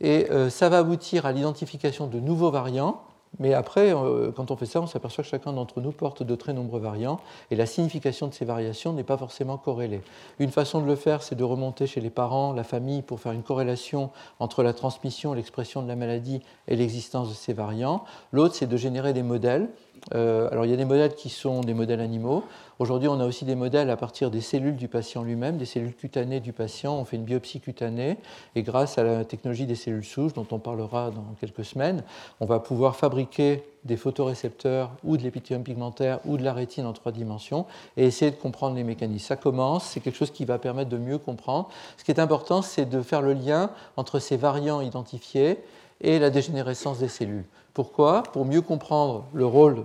Speaker 2: Et euh, ça va aboutir à l'identification de nouveaux variants mais après, euh, quand on fait ça, on s'aperçoit que chacun d'entre nous porte de très nombreux variants et la signification de ces variations n'est pas forcément corrélée. Une façon de le faire, c'est de remonter chez les parents, la famille, pour faire une corrélation entre la transmission, l'expression de la maladie et l'existence de ces variants. L'autre, c'est de générer des modèles. Euh, alors, il y a des modèles qui sont des modèles animaux. Aujourd'hui, on a aussi des modèles à partir des cellules du patient lui-même, des cellules cutanées du patient. On fait une biopsie cutanée et grâce à la technologie des cellules souches, dont on parlera dans quelques semaines, on va pouvoir fabriquer des photorécepteurs ou de l'épithélium pigmentaire ou de la rétine en trois dimensions et essayer de comprendre les mécanismes. Ça commence, c'est quelque chose qui va permettre de mieux comprendre. Ce qui est important, c'est de faire le lien entre ces variants identifiés et la dégénérescence des cellules. Pourquoi? Pour mieux comprendre le rôle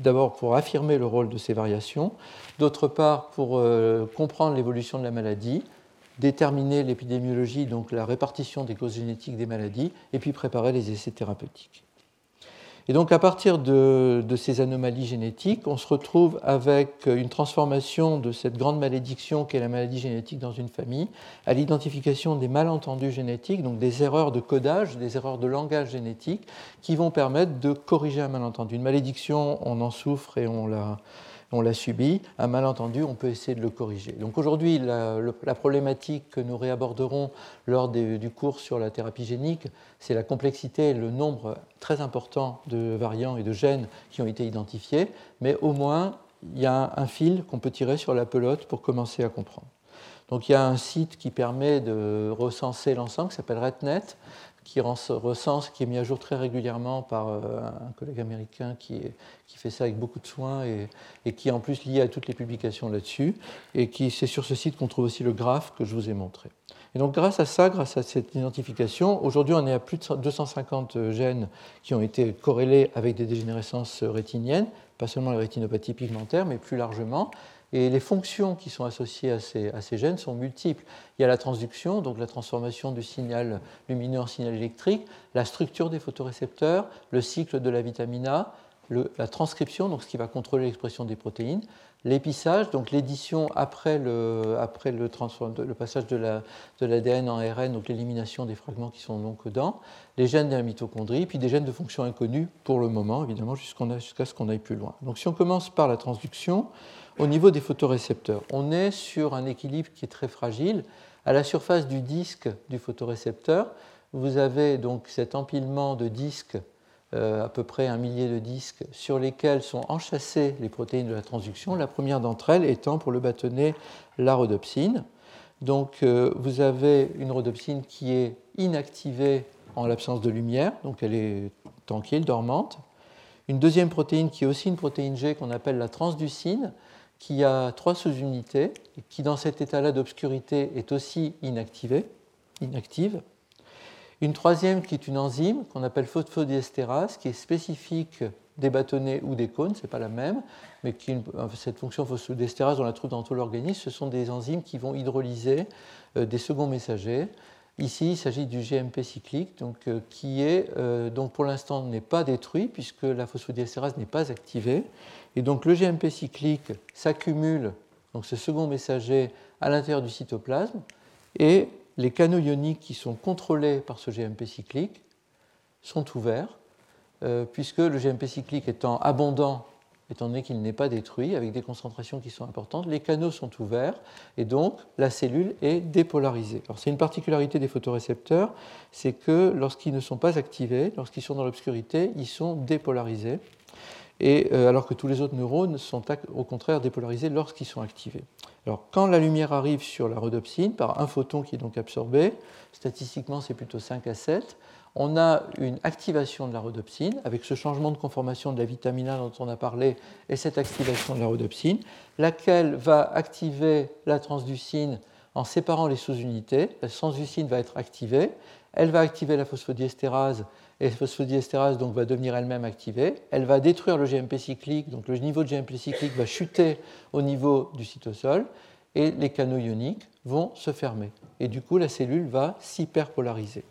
Speaker 2: d'abord pour affirmer le rôle de ces variations, d'autre part pour euh, comprendre l'évolution de la maladie, déterminer l'épidémiologie, donc la répartition des causes génétiques des maladies, et puis préparer les essais thérapeutiques. Et donc à partir de, ces anomalies génétiques, on se retrouve avec une transformation de cette grande malédiction qu'est la maladie génétique dans une famille à l'identification des malentendus génétiques, donc des erreurs de codage, des erreurs de langage génétique qui vont permettre de corriger un malentendu. Une malédiction, on en souffre et on la on l'a subi, un malentendu, on peut essayer de le corriger. Donc aujourd'hui, la, problématique que nous réaborderons lors du cours sur la thérapie génique, c'est la complexité et le nombre très important de variants et de gènes qui ont été identifiés, mais au moins, il y a un fil qu'on peut tirer sur la pelote pour commencer à comprendre. Donc il y a un site qui permet de recenser l'ensemble qui s'appelle RedNet, qui recense, qui est mis à jour très régulièrement par euh, un collègue américain qui, fait ça avec beaucoup de soin et, qui est en plus lié à toutes les publications là-dessus. Et qui c'est sur ce site qu'on trouve aussi le graphe que je vous ai montré. Et donc grâce à ça, grâce à cette identification, aujourd'hui on est à plus de 250 gènes qui ont été corrélés avec des dégénérescences rétiniennes, pas seulement la rétinopathie pigmentaire, mais plus largement. Et les fonctions qui sont associées à ces, gènes sont multiples. Il y a la transduction, donc la transformation du signal lumineux en signal électrique, la structure des photorécepteurs, le cycle de la vitamine A, la transcription, donc ce qui va contrôler l'expression des protéines, l'épissage, donc l'édition après, le, après le, passage de l'ADN en ARN, donc l'élimination des fragments qui sont donc dedans, les gènes de la mitochondrie, puis des gènes de fonction inconnus pour le moment, évidemment, jusqu'à ce qu'on aille plus loin. Donc si on commence par la transduction, au niveau des photorécepteurs, on est sur un équilibre qui est très fragile. À la surface du disque du photorécepteur, vous avez donc cet empilement de disques euh, à peu près un millier de disques sur lesquels sont enchâssées les protéines de la transduction, la première d'entre elles étant pour le bâtonnet la rhodopsine. Donc euh, vous avez une rhodopsine qui est inactivée en l'absence de lumière, donc elle est tranquille, dormante. Une deuxième protéine qui est aussi une protéine G qu'on appelle la transducine, qui a trois sous-unités, qui dans cet état-là d'obscurité est aussi inactive. Une troisième qui est une enzyme qu'on appelle phosphodiesterase, qui est spécifique des bâtonnets ou des cônes, ce n'est pas la même, mais cette fonction phosphodiesterase, on la trouve dans tout l'organisme, ce sont des enzymes qui vont hydrolyser euh, des seconds messagers. Ici, il s'agit du GMP cyclique, donc, euh, qui est, euh, donc pour l'instant n'est pas détruit puisque la phosphodiesterase n'est pas activée. Et donc le GMP cyclique s'accumule, donc ce second messager, à l'intérieur du cytoplasme, et les canaux ioniques qui sont contrôlés par ce GMP cyclique sont ouverts, euh, puisque le GMP cyclique étant abondant, étant donné qu'il n'est pas détruit, avec des concentrations qui sont importantes, les canaux sont ouverts et donc la cellule est dépolarisée. C'est une particularité des photorécepteurs, c'est que lorsqu'ils ne sont pas activés, lorsqu'ils sont dans l'obscurité, ils sont dépolarisés, et, euh, alors que tous les autres neurones sont au contraire dépolarisés lorsqu'ils sont activés. Alors, quand la lumière arrive sur la rhodopsine par un photon qui est donc absorbé, statistiquement c'est plutôt 5 à 7, on a une activation de la rhodopsine avec ce changement de conformation de la vitamine A dont on a parlé et cette activation de la rhodopsine, laquelle va activer la transducine en séparant les sous-unités. La transducine va être activée, elle va activer la phosphodiestérase et la phosphodiestérase donc, va devenir elle-même activée. Elle va détruire le GMP cyclique, donc le niveau de GMP cyclique va chuter au niveau du cytosol et les canaux ioniques vont se fermer. Et du coup, la cellule va s'hyperpolariser.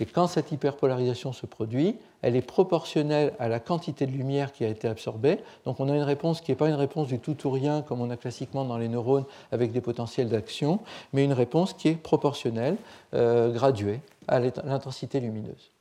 Speaker 2: Et quand cette hyperpolarisation se produit, elle est proportionnelle à la quantité de lumière qui a été absorbée. Donc on a une réponse qui n'est pas une réponse du tout ou rien comme on a classiquement dans les neurones avec des potentiels d'action, mais une réponse qui est proportionnelle, euh, graduée à l'intensité lumineuse.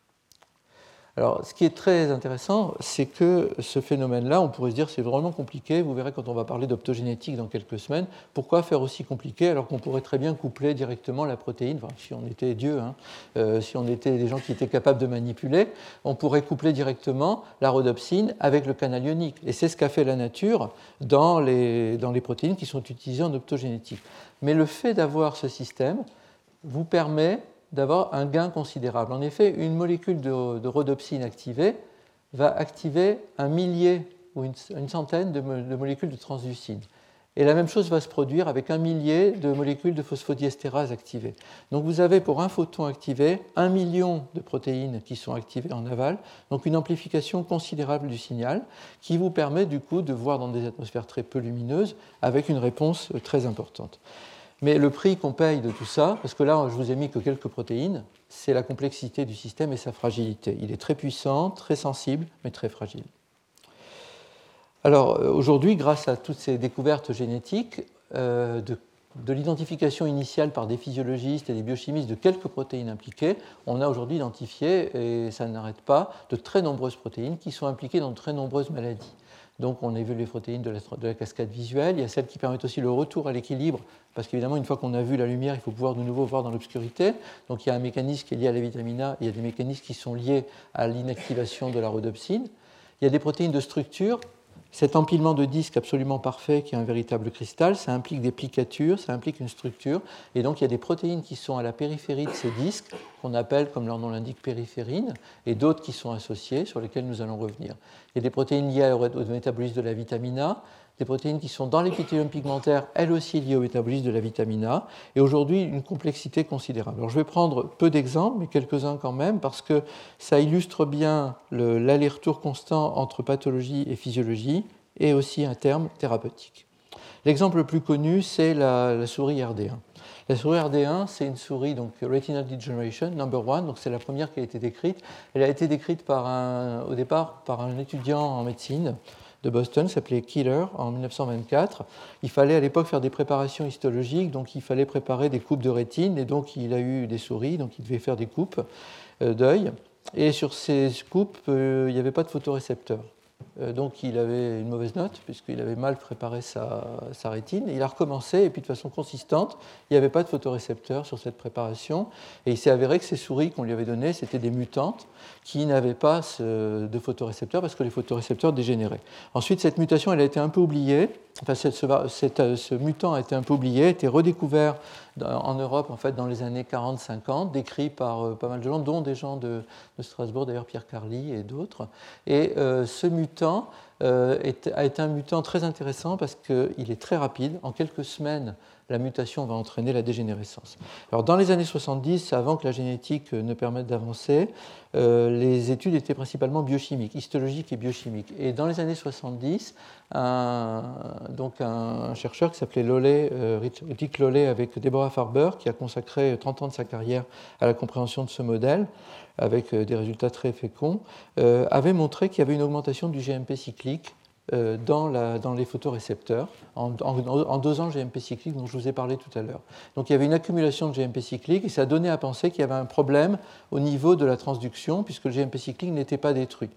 Speaker 2: Alors, ce qui est très intéressant, c'est que ce phénomène-là, on pourrait se dire c'est vraiment compliqué. Vous verrez quand on va parler d'optogénétique dans quelques semaines. Pourquoi faire aussi compliqué alors qu'on pourrait très bien coupler directement la protéine Si on était Dieu, hein, euh, si on était des gens qui étaient capables de manipuler, on pourrait coupler directement la rhodopsine avec le canal ionique. Et c'est ce qu'a fait la nature dans les, dans les protéines qui sont utilisées en optogénétique. Mais le fait d'avoir ce système vous permet d'avoir un gain considérable. En effet, une molécule de, rhodopsine activée va activer un millier ou une, centaine de, molécules de transducine. Et la même chose va se produire avec un millier de molécules de phosphodiestérase activées. Donc vous avez pour un photon activé un million de protéines qui sont activées en aval, donc une amplification considérable du signal qui vous permet du coup de voir dans des atmosphères très peu lumineuses avec une réponse très importante. Mais le prix qu'on paye de tout ça, parce que là, je vous ai mis que quelques protéines, c'est la complexité du système et sa fragilité. Il est très puissant, très sensible, mais très fragile. Alors euh, aujourd'hui, grâce à toutes ces découvertes génétiques, euh, de l'identification initiale par des physiologistes et des biochimistes de quelques protéines impliquées, on a aujourd'hui identifié, et ça n'arrête pas, de très nombreuses protéines qui sont impliquées dans de très nombreuses maladies. Donc on a vu les protéines de la, cascade visuelle, il y a celles qui permettent aussi le retour à l'équilibre, parce qu'évidemment une fois qu'on a vu la lumière, il faut pouvoir de nouveau voir dans l'obscurité. Donc il y a un mécanisme qui est lié à la vitamine A, il y a des mécanismes qui sont liés à l'inactivation de la rhodopsine. Il y a des protéines de structure cet empilement de disques absolument parfait, qui est un véritable cristal, ça implique des plicatures, ça implique une structure, et donc il y a des protéines qui sont à la périphérie de ces disques, qu'on appelle, comme leur nom l'indique, périphérines, et d'autres qui sont associées, sur lesquelles nous allons revenir. Il y a des protéines liées au métabolisme de la vitamine A, des protéines qui sont dans l'épithélium pigmentaire, elles aussi liées au métabolisme de la vitamine A, et aujourd'hui une complexité considérable. Je vais prendre peu d'exemples, mais quelques-uns quand même, parce que ça illustre bien l'aller-retour constant entre pathologie et physiologie, et aussi un terme thérapeutique. L'exemple le plus connu, c'est la, souris RD1. La souris RD1, c'est une souris, donc Retinal Degeneration, number one, donc c'est la première qui a été décrite. Elle a été décrite au départ par un étudiant en médecine de Boston, s'appelait Killer, en 1924. Il fallait à l'époque faire des préparations histologiques, donc il fallait préparer des coupes de rétine, et donc il a eu des souris, donc il devait faire des coupes euh, d'œil. Et sur ces coupes, euh, il n'y avait pas de photorécepteur. Euh, donc il avait une mauvaise note, puisqu'il avait mal préparé sa, rétine. Il a recommencé, et puis de façon consistante, il n'y avait pas de photorécepteur sur cette préparation. Et il s'est avéré que ces souris qu'on lui avait données, c'était des mutantes qui n'avaient pas de photorécepteurs, parce que les photorécepteurs dégénéraient. Ensuite, cette mutation, elle a été un peu oubliée. Enfin, ce, mutant a été un peu oublié, a été redécouvert en Europe en fait, dans les années 40-50, décrit par euh, pas mal de gens, dont des gens de, Strasbourg, d'ailleurs Pierre Carly et d'autres. Et euh, ce mutant euh, a été un mutant très intéressant parce qu'il est très rapide. En quelques semaines, la mutation va entraîner la dégénérescence. Dans les années 70, avant que la génétique ne permette d'avancer, euh, les études étaient principalement biochimiques, histologiques et biochimiques. Et dans les années 70, un, donc un, chercheur qui s'appelait Lollet, euh, Dick Lollet avec Deborah Farber, qui a consacré 30 ans de sa carrière à la compréhension de ce modèle, avec euh, des résultats très féconds, avait montré qu'il y avait une augmentation du GMP cyclique euh, dans, les photorécepteurs en, en, dosant GMP cyclique dont je vous ai parlé tout à l'heure. Donc il y avait une accumulation de GMP cyclique et ça donné à penser qu'il y avait un problème au niveau de la transduction puisque le GMP cyclique n'était pas détruit.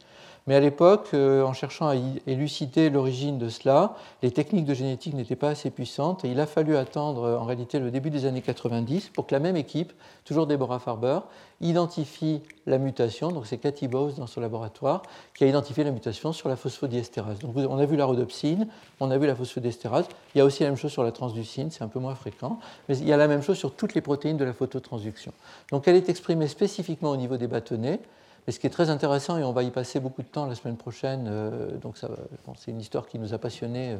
Speaker 2: Mais à l'époque, euh, en cherchant à élucider l'origine de cela, les techniques de génétique n'étaient pas assez puissantes et il a fallu attendre euh, en réalité le début des années 90 pour que la même équipe, toujours Deborah Farber, identifie la mutation. Donc c'est Cathy Bowes dans son laboratoire qui a identifié la mutation sur la phosphodiesterase. Donc on a vu la rhodopsine, on a vu la phosphodiesterase. Il y a aussi la même chose sur la transducine, c'est un peu moins fréquent, mais il y a la même chose sur toutes les protéines de la phototransduction. Donc elle est exprimée spécifiquement au niveau des bâtonnets. Mais ce qui est très intéressant, et on va y passer beaucoup de temps la semaine prochaine, euh, donc c'est une histoire qui nous a passionnés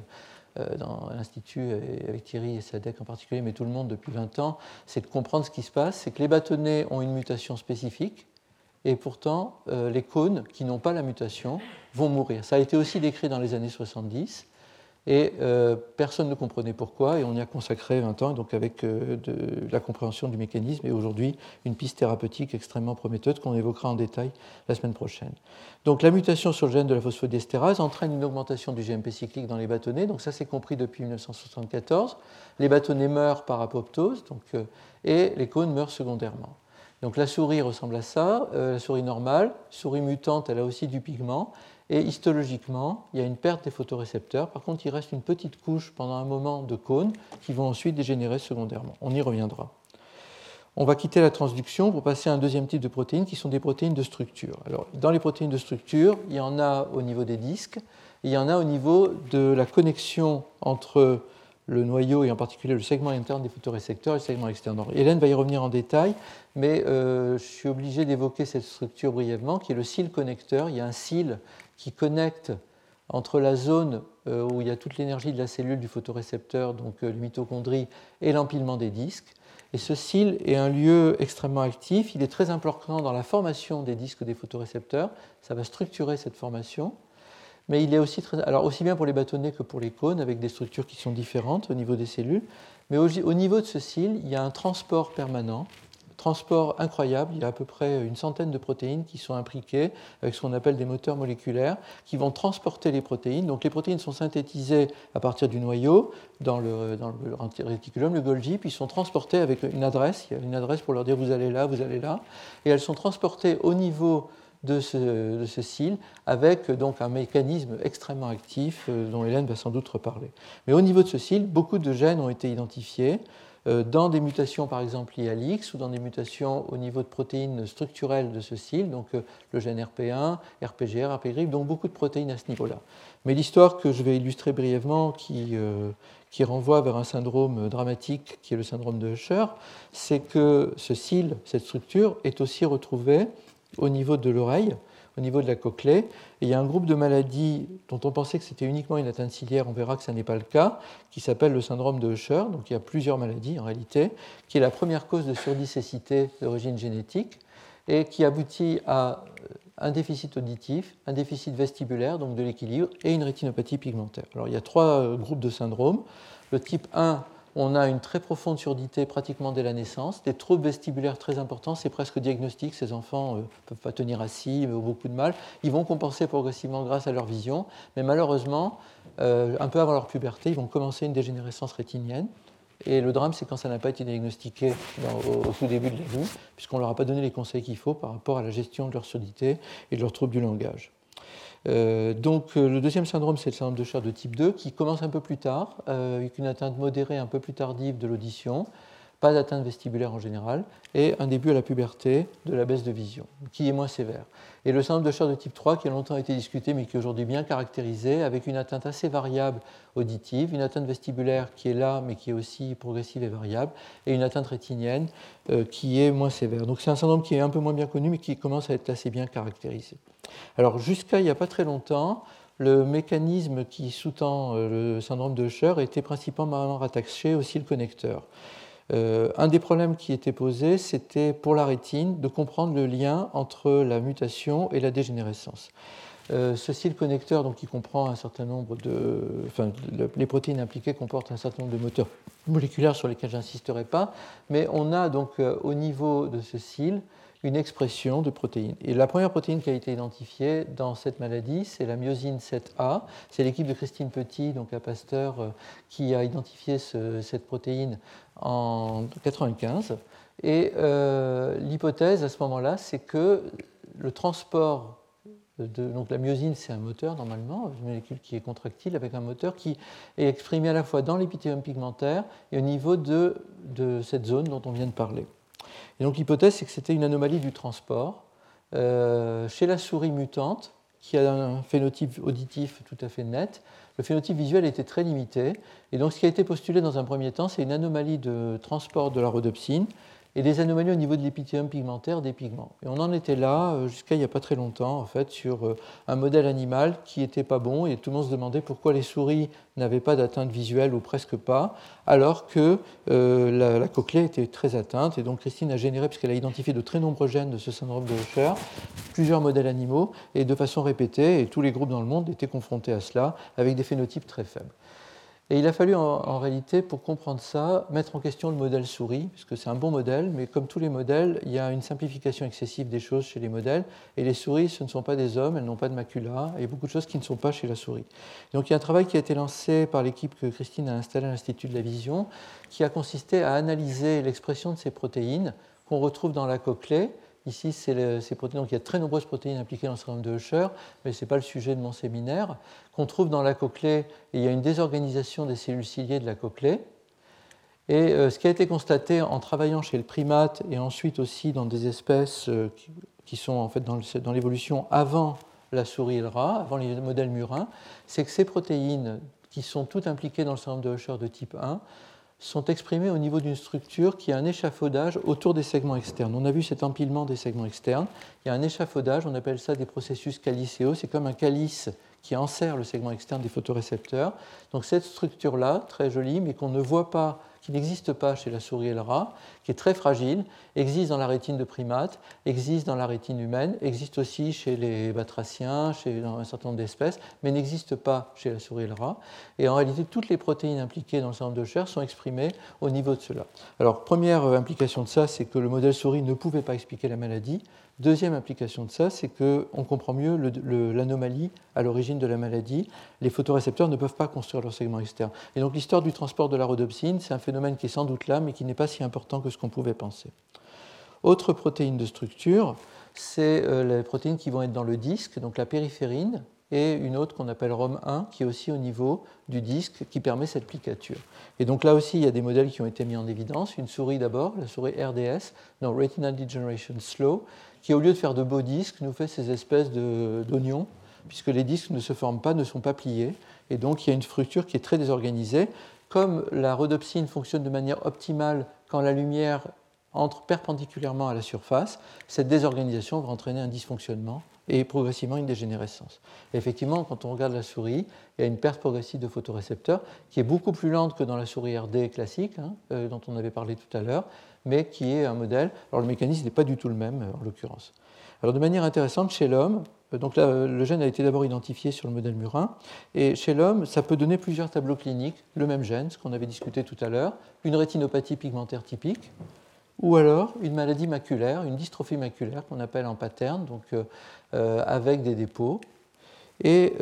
Speaker 2: euh, dans l'Institut, avec Thierry et Sadek en particulier, mais tout le monde depuis 20 ans, c'est de comprendre ce qui se passe. C'est que les bâtonnets ont une mutation spécifique, et pourtant, euh, les cônes qui n'ont pas la mutation vont mourir. Ça a été aussi décrit dans les années 70. Et euh, personne ne comprenait pourquoi, et on y a consacré 20 ans, donc avec euh, la compréhension du mécanisme, et aujourd'hui une piste thérapeutique extrêmement prometteuse qu'on évoquera en détail la semaine prochaine. Donc la mutation sur le gène de la phosphodiesterase entraîne une augmentation du GMP cyclique dans les bâtonnets, donc ça c'est compris depuis 1974. Les bâtonnets meurent par apoptose, donc, euh, et les cônes meurent secondairement. Donc la souris ressemble à ça, la souris normale, souris mutante, elle a aussi du pigment, et histologiquement, il y a une perte des photorécepteurs. Par contre, il reste une petite couche pendant un moment de cônes qui vont ensuite dégénérer secondairement. On y reviendra. On va quitter la transduction pour passer à un deuxième type de protéines qui sont des protéines de structure. Alors, dans les protéines de structure, il y en a au niveau des disques, il y en a au niveau de la connexion entre le noyau et en particulier le segment interne des photorécepteurs et le segment externe. Hélène va y revenir en détail, mais euh, je suis obligé d'évoquer cette structure brièvement, qui est le cil connecteur. Il y a un cil qui connecte entre la zone euh, où il y a toute l'énergie de la cellule du photorécepteur, donc euh, le mitochondrie, et l'empilement des disques. Et ce cil est un lieu extrêmement actif. Il est très important dans la formation des disques des photorécepteurs. Ça va structurer cette formation. Mais il est aussi très. Alors, aussi bien pour les bâtonnets que pour les cônes, avec des structures qui sont différentes au niveau des cellules. Mais au niveau de ce cil, il y a un transport permanent transport incroyable. Il y a à peu près une centaine de protéines qui sont impliquées avec ce qu'on appelle des moteurs moléculaires qui vont transporter les protéines. Donc les protéines sont synthétisées à partir du noyau dans le, réticulum, le Golgi, puis sont transportées avec une adresse. Il a une adresse pour leur dire vous allez là, vous allez là. Et elles sont transportées au niveau de ce, de ce, cil avec donc un mécanisme extrêmement actif euh, dont Hélène va sans doute reparler. Mais au niveau de ce cil, beaucoup de gènes ont été identifiés. Euh, dans des mutations par exemple liées à l'X ou dans des mutations au niveau de protéines structurelles de ce cil, donc euh, le gène RP1, RPGR, RPGRIP, donc beaucoup de protéines à ce niveau-là. Mais l'histoire que je vais illustrer brièvement, qui, euh, qui renvoie vers un syndrome dramatique qui est le syndrome de Usher, c'est que ce cil, cette structure, est aussi retrouvée au niveau de l'oreille au niveau de la cochlée. Et il y a un groupe de maladies dont on pensait que c'était uniquement une atteinte ciliaire, on verra que ce n'est pas le cas, qui s'appelle le syndrome de Usher. Donc il y a plusieurs maladies en réalité, qui est la première cause de surdicécité d'origine génétique et qui aboutit à un déficit auditif, un déficit vestibulaire, donc de l'équilibre, et une rétinopathie pigmentaire. Alors il y a trois euh, groupes de syndromes. Le type 1, on a une très profonde surdité pratiquement dès la naissance, des troubles vestibulaires très importants, c'est presque diagnostique, ces enfants ne euh, peuvent pas tenir assis, ont beaucoup de mal. Ils vont compenser progressivement grâce à leur vision, mais malheureusement, euh, un peu avant leur puberté, ils vont commencer une dégénérescence rétinienne. Et le drame, c'est quand ça n'a pas été diagnostiqué au, tout début de la vie, puisqu'on ne leur a pas donné les conseils qu'il faut par rapport à la gestion de leur surdité et de leurs troubles du langage. Euh, donc euh, le deuxième syndrome, c'est le syndrome de Scher de type 2, qui commence un peu plus tard, euh, avec une atteinte modérée un peu plus tardive de l'audition, pas d'atteinte vestibulaire en général, et un début à la puberté de la baisse de vision, qui est moins sévère. Et le syndrome de Scher de type 3, qui a longtemps été discuté, mais qui est aujourd'hui bien caractérisé, avec une atteinte assez variable auditive, une atteinte vestibulaire qui est là, mais qui est aussi progressive et variable, et une atteinte rétinienne qui est moins sévère. Donc c'est un syndrome qui est un peu moins bien connu, mais qui commence à être assez bien caractérisé. Alors jusqu'à il n'y a pas très longtemps, le mécanisme qui sous-tend euh, le syndrome de Usher était principalement rattaché au cil connecteur. Euh, un des problèmes qui était posé, c'était pour la rétine de comprendre le lien entre la mutation et la dégénérescence. Euh, ce cil connecteur, donc, qui comprend un certain nombre de. Enfin, les protéines impliquées comportent un certain nombre de moteurs moléculaires sur lesquels je n'insisterai pas, mais on a donc au niveau de ce cil une expression de protéines. Et la première protéine qui a été identifiée dans cette maladie, c'est la myosine 7A. C'est l'équipe de Christine Petit, donc à Pasteur, euh, qui a identifié cette protéine en 1995. Et euh, l'hypothèse à ce moment-là, c'est que le transport de, donc la myosine, c'est un moteur normalement, une molécule qui est contractile avec un moteur qui est exprimé à la fois dans l'épithélium pigmentaire et au niveau de, de cette zone dont on vient de parler. Et donc l'hypothèse, c'est que c'était une anomalie du transport. Euh, chez la souris mutante, qui a un phénotype auditif tout à fait net, le phénotype visuel était très limité. Et donc ce qui a été postulé dans un premier temps, c'est une anomalie de transport de la rhodopsine et des anomalies au niveau de l'épithélium pigmentaire des pigments. Et on en était là euh, jusqu'à il n'y a pas très longtemps, en fait, sur euh, un modèle animal qui n'était pas bon, et tout le monde se demandait pourquoi les souris n'avaient pas d'atteinte visuelle ou presque pas, alors que euh, la, cochlée était très atteinte. Et donc Christine a généré, puisqu'elle a identifié de très nombreux gènes de ce syndrome de Usher, plusieurs modèles animaux, et de façon répétée, et tous les groupes dans le monde étaient confrontés à cela, avec des phénotypes très faibles. Et il a fallu en, réalité, pour comprendre ça, mettre en question le modèle souris, puisque c'est un bon modèle, mais comme tous les modèles, il y a une simplification excessive des choses chez les modèles. Et les souris, ce ne sont pas des hommes, elles n'ont pas de macula, et beaucoup de choses qui ne sont pas chez la souris. Donc il y a un travail qui a été lancé par l'équipe que Christine a installée à l'Institut de la Vision, qui a consisté à analyser l'expression de ces protéines qu'on retrouve dans la cochlée Ici, c'est. Donc, il y a très nombreuses protéines impliquées dans le syndrome de Usher, mais ce n'est pas le sujet de mon séminaire, qu'on trouve dans la cochlée. Il y a une désorganisation des cellules ciliées de la cochlée. Et euh, ce qui a été constaté en travaillant chez le primate et ensuite aussi dans des espèces euh, qui, sont en fait dans l'évolution avant la souris et le rat, avant les modèles murins, c'est que ces protéines qui sont toutes impliquées dans le syndrome de Usher de type 1 sont exprimés au niveau d'une structure qui a un échafaudage autour des segments externes. On a vu cet empilement des segments externes. Il y a un échafaudage, on appelle ça des processus calicéaux. C'est comme un calice qui enserre le segment externe des photorécepteurs. Donc cette structure-là, très jolie, mais qu'on ne voit pas qui n'existe pas chez la souris et le rat, qui est très fragile, existe dans la rétine de primates, existe dans la rétine humaine, existe aussi chez les batraciens, chez un certain nombre d'espèces, mais n'existe pas chez la souris et le rat. Et en réalité, toutes les protéines impliquées dans le syndrome de chair sont exprimées au niveau de cela. Alors, première implication de ça, c'est que le modèle souris ne pouvait pas expliquer la maladie. Deuxième implication de ça, c'est qu'on comprend mieux l'anomalie à l'origine de la maladie. Les photorécepteurs ne peuvent pas construire leur segment externe. Et donc l'histoire du transport de la rhodopsine, c'est un phénomène qui est sans doute là, mais qui n'est pas si important que ce qu'on pouvait penser. Autre protéine de structure, c'est euh, les protéines qui vont être dans le disque, donc la périphérine, et une autre qu'on appelle ROM1, qui est aussi au niveau du disque, qui permet cette plicature. Et donc là aussi, il y a des modèles qui ont été mis en évidence. Une souris d'abord, la souris RDS, non, Retinal Degeneration Slow, qui au lieu de faire de beaux disques, nous fait ces espèces d'oignons, puisque les disques ne se forment pas, ne sont pas pliés. Et donc il y a une structure qui est très désorganisée. Comme la rhodopsine fonctionne de manière optimale quand la lumière entre perpendiculairement à la surface, cette désorganisation va entraîner un dysfonctionnement et progressivement une dégénérescence. effectivement, quand on regarde la souris, il y a une perte progressive de photorécepteurs qui est beaucoup plus lente que dans la souris RD classique, hein, euh, dont on avait parlé tout à l'heure, mais qui est un modèle. Alors le mécanisme n'est pas du tout le même en l'occurrence. Alors de manière intéressante, chez l'homme, euh, donc là, le gène a été d'abord identifié sur le modèle murin, et chez l'homme, ça peut donner plusieurs tableaux cliniques, le même gène, ce qu'on avait discuté tout à l'heure, une rétinopathie pigmentaire typique, ou alors une maladie maculaire, une dystrophie maculaire qu'on appelle en pattern, donc euh, euh, avec des dépôts. Et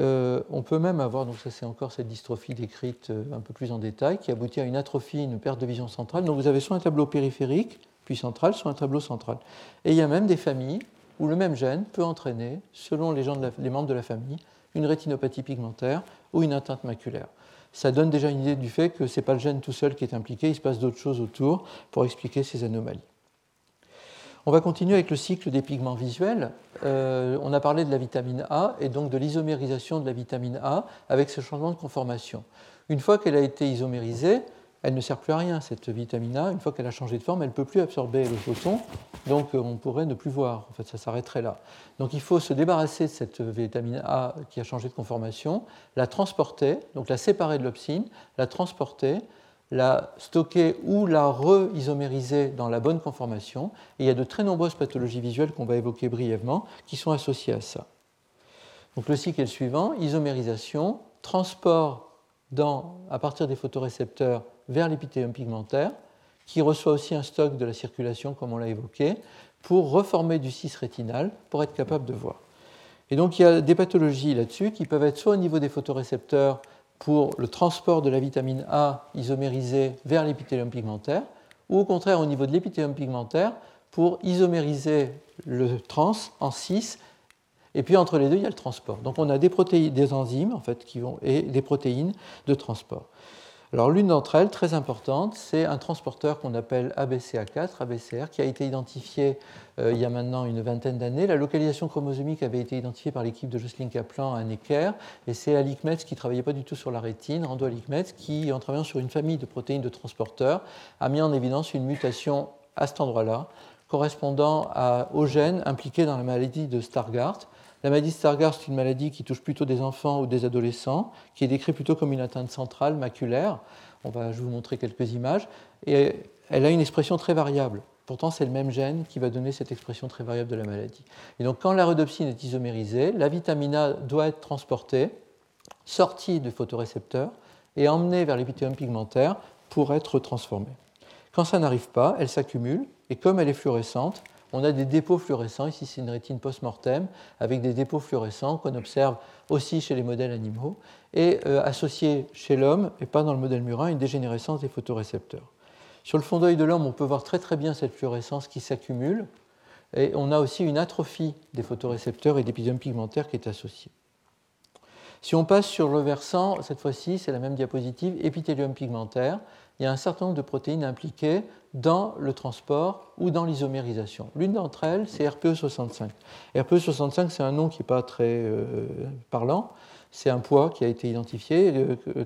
Speaker 2: on peut même avoir, donc ça c'est encore cette dystrophie décrite un peu plus en détail, qui aboutit à une atrophie, une perte de vision centrale. Donc vous avez soit un tableau périphérique, puis central, soit un tableau central. Et il y a même des familles où le même gène peut entraîner, selon les, membres de la famille, une rétinopathie pigmentaire ou une atteinte maculaire. Ça donne déjà une idée du fait que ce n'est pas le gène tout seul qui est impliqué, il se passe d'autres choses autour pour expliquer ces anomalies. On va continuer avec le cycle des pigments visuels. Euh, on a parlé de la vitamine A et donc de l'isomérisation de la vitamine A avec ce changement de conformation. Une fois qu'elle a été isomérisée, elle ne sert plus à rien, cette vitamine A. Une fois qu'elle a changé de forme, elle ne peut plus absorber le photon, donc euh, on pourrait ne plus voir. En fait, ça s'arrêterait là. Donc il faut se débarrasser de cette vitamine A qui a changé de conformation, la transporter, donc la séparer de l'opsine, la transporter, la stocker ou la re-isomériser dans la bonne conformation. Et il y a de très nombreuses pathologies visuelles qu'on va évoquer brièvement qui sont associées à ça. Donc le cycle est le suivant isomérisation, transport à partir des photorécepteurs vers l'épithélium pigmentaire, qui reçoit aussi un stock de la circulation, comme on l'a évoqué, pour reformer du cis rétinal pour être capable de voir. Et donc il y a des pathologies là-dessus qui peuvent être soit au niveau des photorécepteurs pour le transport de la vitamine A isomérisée vers l'épithélium pigmentaire, ou au contraire au niveau de l'épithélium pigmentaire pour isomériser le trans en cis et puis entre les deux, il y a le transport. Donc on a des, protéines, des enzymes en fait, qui vont, et des protéines de transport. Alors l'une d'entre elles, très importante, c'est un transporteur qu'on appelle ABCA4, ABCR, qui a été identifié euh, il y a maintenant une vingtaine d'années. La localisation chromosomique avait été identifiée par l'équipe de Jocelyn Kaplan à Necker, et c'est Alik Metz qui travaillait pas du tout sur la rétine, Rando Alik Metz, qui, en travaillant sur une famille de protéines de transporteurs, a mis en évidence une mutation à cet endroit-là, correspondant à, au gène impliqué dans la maladie de Stargardt, la maladie de Stargardt, c'est une maladie qui touche plutôt des enfants ou des adolescents, qui est décrite plutôt comme une atteinte centrale maculaire. On va, vous montrer quelques images. Et elle a une expression très variable. Pourtant, c'est le même gène qui va donner cette expression très variable de la maladie. Et donc, quand la rhodopsine est isomérisée, la vitamine A doit être transportée, sortie du photorécepteur et emmenée vers l'épithélium pigmentaire pour être transformée. Quand ça n'arrive pas, elle s'accumule et comme elle est fluorescente, on a des dépôts fluorescents. Ici, c'est une rétine post-mortem avec des dépôts fluorescents qu'on observe aussi chez les modèles animaux et euh, associés chez l'homme, et pas dans le modèle murin, une dégénérescence des photorécepteurs. Sur le fond d'œil de l'homme, on peut voir très très bien cette fluorescence qui s'accumule. Et on a aussi une atrophie des photorécepteurs et d'épisomes pigmentaires qui est associée. Si on passe sur le versant, cette fois-ci, c'est la même diapositive, épithélium pigmentaire, il y a un certain nombre de protéines impliquées dans le transport ou dans l'isomérisation. L'une d'entre elles, c'est RPE65. RPE65, c'est un nom qui n'est pas très euh, parlant. C'est un poids qui a été identifié.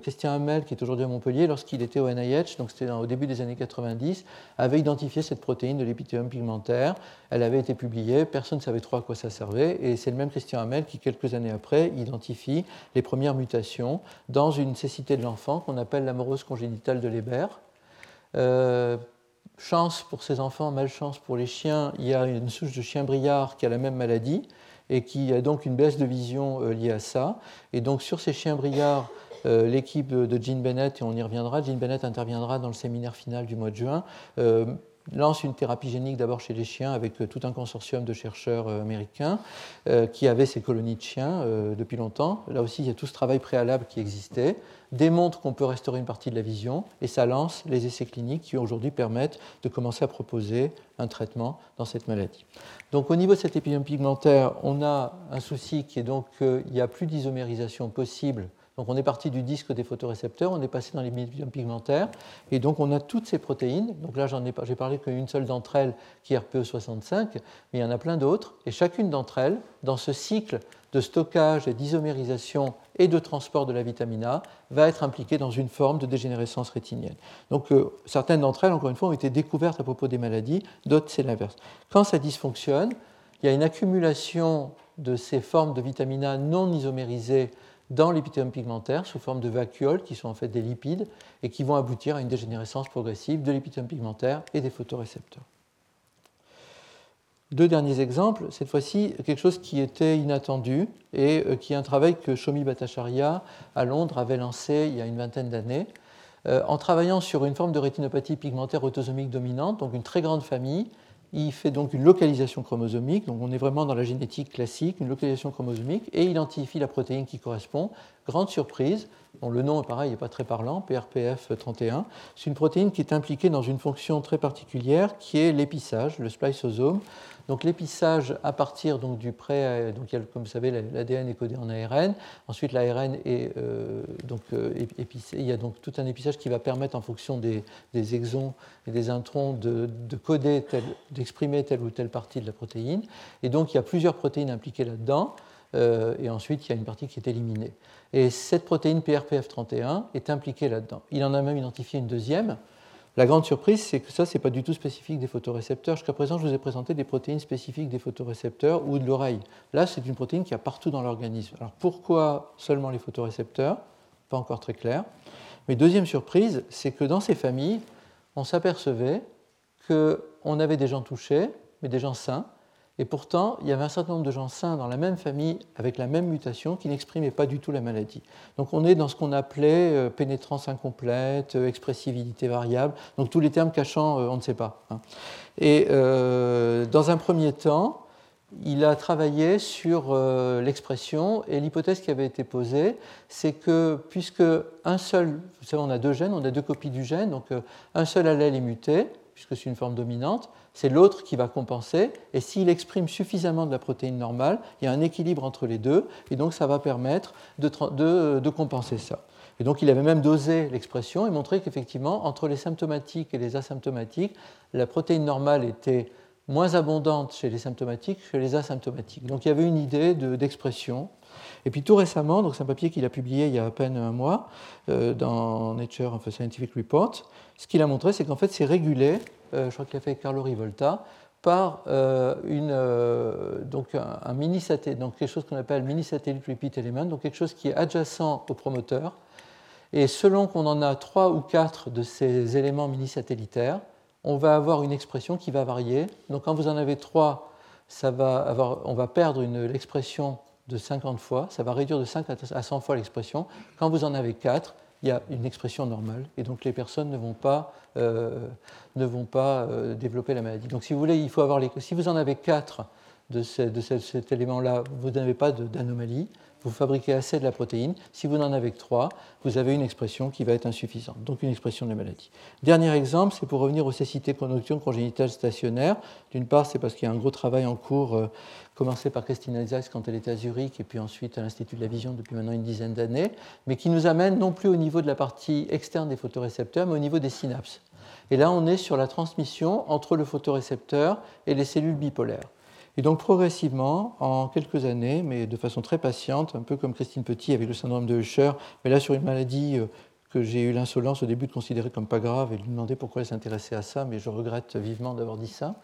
Speaker 2: Christian Hamel, qui est aujourd'hui à Montpellier, lorsqu'il était au NIH, donc c'était au début des années 90, avait identifié cette protéine de l'épithélium pigmentaire. Elle avait été publiée, personne ne savait trop à quoi ça servait, et c'est le même Christian Hamel qui, quelques années après, identifie les premières mutations dans une cécité de l'enfant qu'on appelle l'amoureuse congénitale de Leber. Euh, chance pour ces enfants, malchance pour les chiens, il y a une souche de chien briard qui a la même maladie et qui a donc une baisse de vision euh, liée à ça. Et donc sur ces chiens briards, euh, l'équipe de Jean Bennett, et on y reviendra, Jean Bennett interviendra dans le séminaire final du mois de juin, euh, lance une thérapie génique d'abord chez les chiens avec euh, tout un consortium de chercheurs euh, américains euh, qui avaient ces colonies de chiens depuis longtemps. Là aussi, il y a tout ce travail préalable qui existait, démontre qu'on peut restaurer une partie de la vision et ça lance les essais cliniques qui aujourd'hui permettent de commencer à proposer un traitement dans cette maladie. Donc au niveau de cette épidémie pigmentaire, on a un souci qui est donc qu'il n'y a plus d'isomérisation possible Donc on est parti du disque des photorécepteurs, on est passé dans les médiums pigmentaires, et donc on a toutes ces protéines. Donc là, ai, j'ai parlé qu'une seule d'entre elles qui est RPE65, mais il y en a plein d'autres, et chacune d'entre elles, dans ce cycle de stockage et d'isomérisation et de transport de la vitamine A va être impliquée dans une forme de dégénérescence rétinienne. Donc euh, certaines d'entre elles, encore une fois, ont été découvertes à propos des maladies, d'autres c'est l'inverse. Quand ça dysfonctionne, il y a une accumulation de ces formes de vitamine A non isomérisées dans l'épithélium pigmentaire sous forme de vacuoles qui sont en fait des lipides et qui vont aboutir à une dégénérescence progressive de l'épithélium pigmentaire et des photorécepteurs. Deux derniers exemples, cette fois-ci quelque chose qui était inattendu et euh, qui est un travail que Shomi Bhattacharya à Londres avait lancé il y a une vingtaine d'années. Euh, en travaillant sur une forme de rétinopathie pigmentaire autosomique dominante, donc une très grande famille, il fait donc une localisation chromosomique, donc on est vraiment dans la génétique classique, une localisation chromosomique, et identifie la protéine qui correspond. Grande surprise, le nom pareil, n'est pas très parlant, PRPF31. C'est une protéine qui est impliquée dans une fonction très particulière qui est l'épissage, le spliceosome. Donc l'épissage à partir donc, du pré, donc il y a, comme vous savez, l'ADN est codé en ARN. Ensuite, l'ARN est euh, donc euh, épissé. Il y a donc tout un épissage qui va permettre, en fonction des, exons et des introns, de, coder, d'exprimer telle ou telle partie de la protéine. Et donc il y a plusieurs protéines impliquées là-dedans. Euh, et ensuite, il y a une partie qui est éliminée. Et cette protéine PRPF31 est impliquée là-dedans. Il en a même identifié une deuxième. La grande surprise, c'est que ça, ce n'est pas du tout spécifique des photorécepteurs. Jusqu'à présent, je vous ai présenté des protéines spécifiques des photorécepteurs ou de l'oreille. Là, c'est une protéine qui a partout dans l'organisme. Alors pourquoi seulement les photorécepteurs? Pas encore très clair. Mais deuxième surprise, c'est que dans ces familles, on s'apercevait qu'on avait des gens touchés, mais des gens sains, et pourtant, il y avait un certain nombre de gens sains dans la même famille avec la même mutation qui n'exprimaient pas du tout la maladie. Donc on est dans ce qu'on appelait euh, pénétrance incomplète, euh, expressivité variable, donc tous les termes cachant euh, on ne sait pas. Hein. Et dans un premier temps, il a travaillé sur l'expression et l'hypothèse qui avait été posée, c'est que puisque un seul, vous savez, on a deux gènes, on a deux copies du gène, donc un seul allèle est muté, puisque c'est une forme dominante, c'est l'autre qui va compenser. Et s'il exprime suffisamment de la protéine normale, il y a un équilibre entre les deux, et donc ça va permettre de, compenser ça. Et donc il avait même dosé l'expression et montré qu'effectivement, entre les symptomatiques et les asymptomatiques, la protéine normale était moins abondante chez les symptomatiques que chez les asymptomatiques. Donc il y avait une idée d'expression. et puis tout récemment, c'est un papier qu'il a publié il y a à peine un mois euh, dans Nature Scientific Report, ce qu'il a montré, c'est qu'en fait c'est régulé je crois qu'il a fait Carlo Rivolta, par euh, une, euh, donc un, mini satellite, donc quelque chose qu'on appelle mini satellite repeat element, donc quelque chose qui est adjacent au promoteur. Et selon qu'on en a trois ou quatre de ces éléments mini satellitaires, on va avoir une expression qui va varier. Donc quand vous en avez trois, ça va avoir, on va perdre l'expression de 50 fois, ça va réduire de 5 à 100 fois l'expression. Quand vous en avez quatre, il y a une expression normale et donc les personnes ne vont pas, euh, ne vont pas euh, développer la maladie. Donc si vous voulez, il faut avoir les, si vous en avez quatre de, de cet élément-là, vous n'avez pas d'anomalie vous fabriquez assez de la protéine. Si vous n'en avez que 3, vous avez une expression qui va être insuffisante, donc une expression de la maladie. Dernier exemple, c'est pour revenir aux cécités congénitales stationnaires. D'une part, c'est parce qu'il y a un gros travail en cours, euh, commencé par Christine Isaacs quand elle était à Zurich, et puis ensuite à l'Institut de la Vision depuis maintenant une dizaine d'années, mais qui nous amène non plus au niveau de la partie externe des photorécepteurs, mais au niveau des synapses. Et là, on est sur la transmission entre le photorécepteur et les cellules bipolaires. Et donc progressivement, en quelques années, mais de façon très patiente, un peu comme Christine Petit avec le syndrome de Usher, mais là sur une maladie euh, que j'ai eu l'insolence au début de considérer comme pas grave et lui demander pourquoi elle s'intéressait à ça, mais je regrette vivement d'avoir dit ça.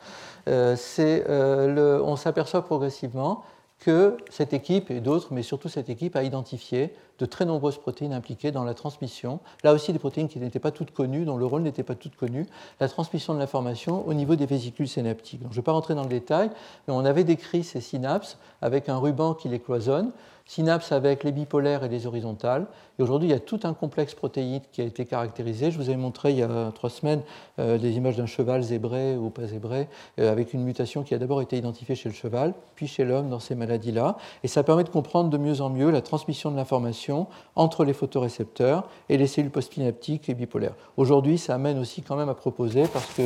Speaker 2: Euh, euh, on s'aperçoit progressivement que cette équipe et d'autres, mais surtout cette équipe, a identifié de très nombreuses protéines impliquées dans la transmission. Là aussi, des protéines qui n'étaient pas toutes connues, dont le rôle n'était pas tout connu, la transmission de l'information au niveau des vésicules synaptiques. Je ne vais pas rentrer dans le détail, mais on avait décrit ces synapses avec un ruban qui les cloisonne synapses avec les bipolaires et les horizontales. Et aujourd'hui, il y a tout un complexe protéique qui a été caractérisé. Je vous avais montré il y a trois semaines euh, des images d'un cheval zébré ou pas zébré, euh, avec une mutation qui a d'abord été identifiée chez le cheval, puis chez l'homme dans ces maladies-là. Et ça permet de comprendre de mieux en mieux la transmission de l'information entre les photorécepteurs et les cellules postsynaptiques et bipolaires. Aujourd'hui, ça amène aussi quand même à proposer, parce que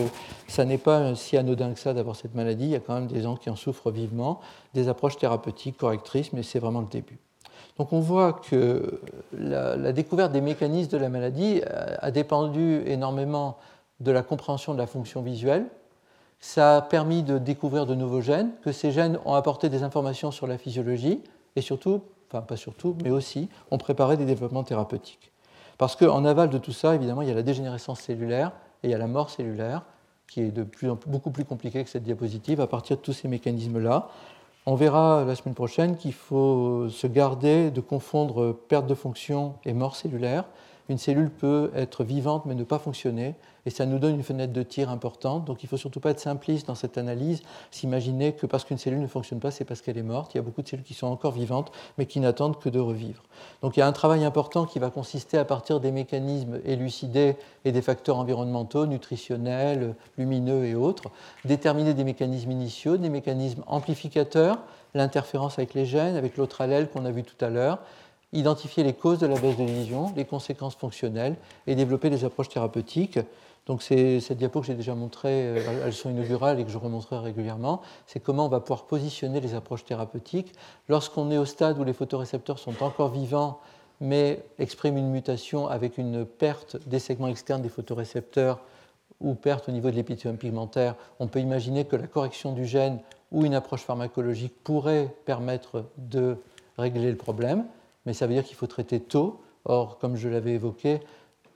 Speaker 2: ça n'est pas si anodin que ça d'avoir cette maladie, il y a quand même des gens qui en souffrent vivement, des approches thérapeutiques correctrices, mais c'est vraiment le début. Donc on voit que la, découverte des mécanismes de la maladie a dépendu énormément de la compréhension de la fonction visuelle. Ça a permis de découvrir de nouveaux gènes, que ces gènes ont apporté des informations sur la physiologie et surtout, enfin pas surtout, mais aussi ont préparé des développements thérapeutiques. Parce qu'en aval de tout ça, évidemment, il y a la dégénérescence cellulaire et il y a la mort cellulaire, qui est de plus en plus, beaucoup plus compliquée que cette diapositive à partir de tous ces mécanismes-là. On verra la semaine prochaine qu'il faut se garder de confondre perte de fonction et mort cellulaire. Une cellule peut être vivante mais ne pas fonctionner, et ça nous donne une fenêtre de tir importante. Donc il ne faut surtout pas être simpliste dans cette analyse, s'imaginer que parce qu'une cellule ne fonctionne pas, c'est parce qu'elle est morte. Il y a beaucoup de cellules qui sont encore vivantes, mais qui n'attendent que de revivre. Donc il y a un travail important qui va consister à partir des mécanismes élucidés et des facteurs environnementaux, nutritionnels, lumineux et autres, déterminer des mécanismes initiaux, des mécanismes amplificateurs, l'interférence avec les gènes, avec l'autre allèle qu'on a vu tout à l'heure, identifier les causes de la baisse de vision, les conséquences fonctionnelles et développer des approches thérapeutiques. Donc c'est cette diapo que j'ai déjà montrée, euh, elles sont inaugurales et que je remontrerai régulièrement, c'est comment on va pouvoir positionner les approches thérapeutiques. Lorsqu'on est au stade où les photorécepteurs sont encore vivants mais expriment une mutation avec une perte des segments externes des photorécepteurs ou perte au niveau de l'épithélium pigmentaire, on peut imaginer que la correction du gène ou une approche pharmacologique pourrait permettre de régler le problème, mais ça veut dire qu'il faut traiter tôt. Or, comme je l'avais évoqué,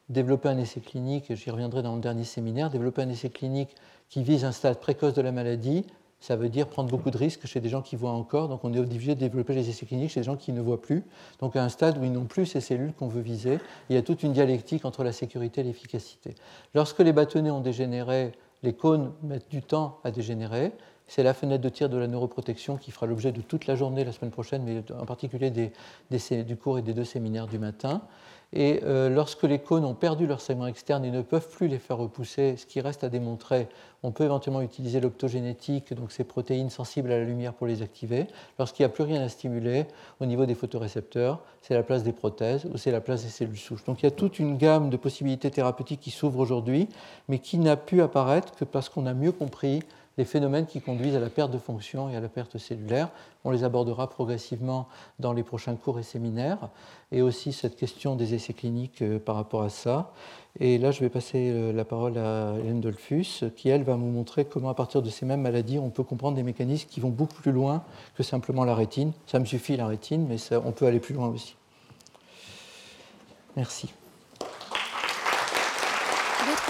Speaker 2: développer un essai clinique, j'y reviendrai dans le dernier séminaire, développer un essai clinique qui vise un stade précoce de la maladie, ça veut dire prendre beaucoup de risques chez des gens qui voient encore. Donc on est obligé de développer les essais cliniques chez des gens qui ne voient plus. Donc à un stade où ils n'ont plus ces cellules qu'on veut viser, il y a toute une dialectique entre la sécurité et l'efficacité. Lorsque les bâtonnets ont dégénéré, les cônes mettent du temps à dégénérer. C'est la fenêtre de tir de la neuroprotection qui fera l'objet de toute la journée la semaine prochaine, mais en particulier du cours et des deux séminaires du matin. Et euh, lorsque les cônes ont perdu leur segment externe et ne peuvent plus les faire repousser, ce qui reste à démontrer, on peut éventuellement utiliser l'optogénétique, donc ces protéines sensibles à la lumière pour les activer. Lorsqu'il n'y a plus rien à stimuler au niveau des photorécepteurs, c'est la place des prothèses ou c'est la place des cellules souches. Donc il y a toute une gamme de possibilités thérapeutiques qui s'ouvrent aujourd'hui, mais qui n'a pu apparaître que parce qu'on a mieux compris les phénomènes qui conduisent à la perte de fonction et à la perte cellulaire. On les abordera progressivement dans les prochains cours et séminaires, et aussi cette question des essais cliniques euh, par rapport à ça. Et là, je vais passer euh, la parole à Hélène Dolphus, qui, elle, va nous montrer comment, à partir de ces mêmes maladies, on peut comprendre des mécanismes qui vont beaucoup plus loin que simplement la rétine. Ça me suffit, la rétine, mais on peut aller plus loin aussi. Merci.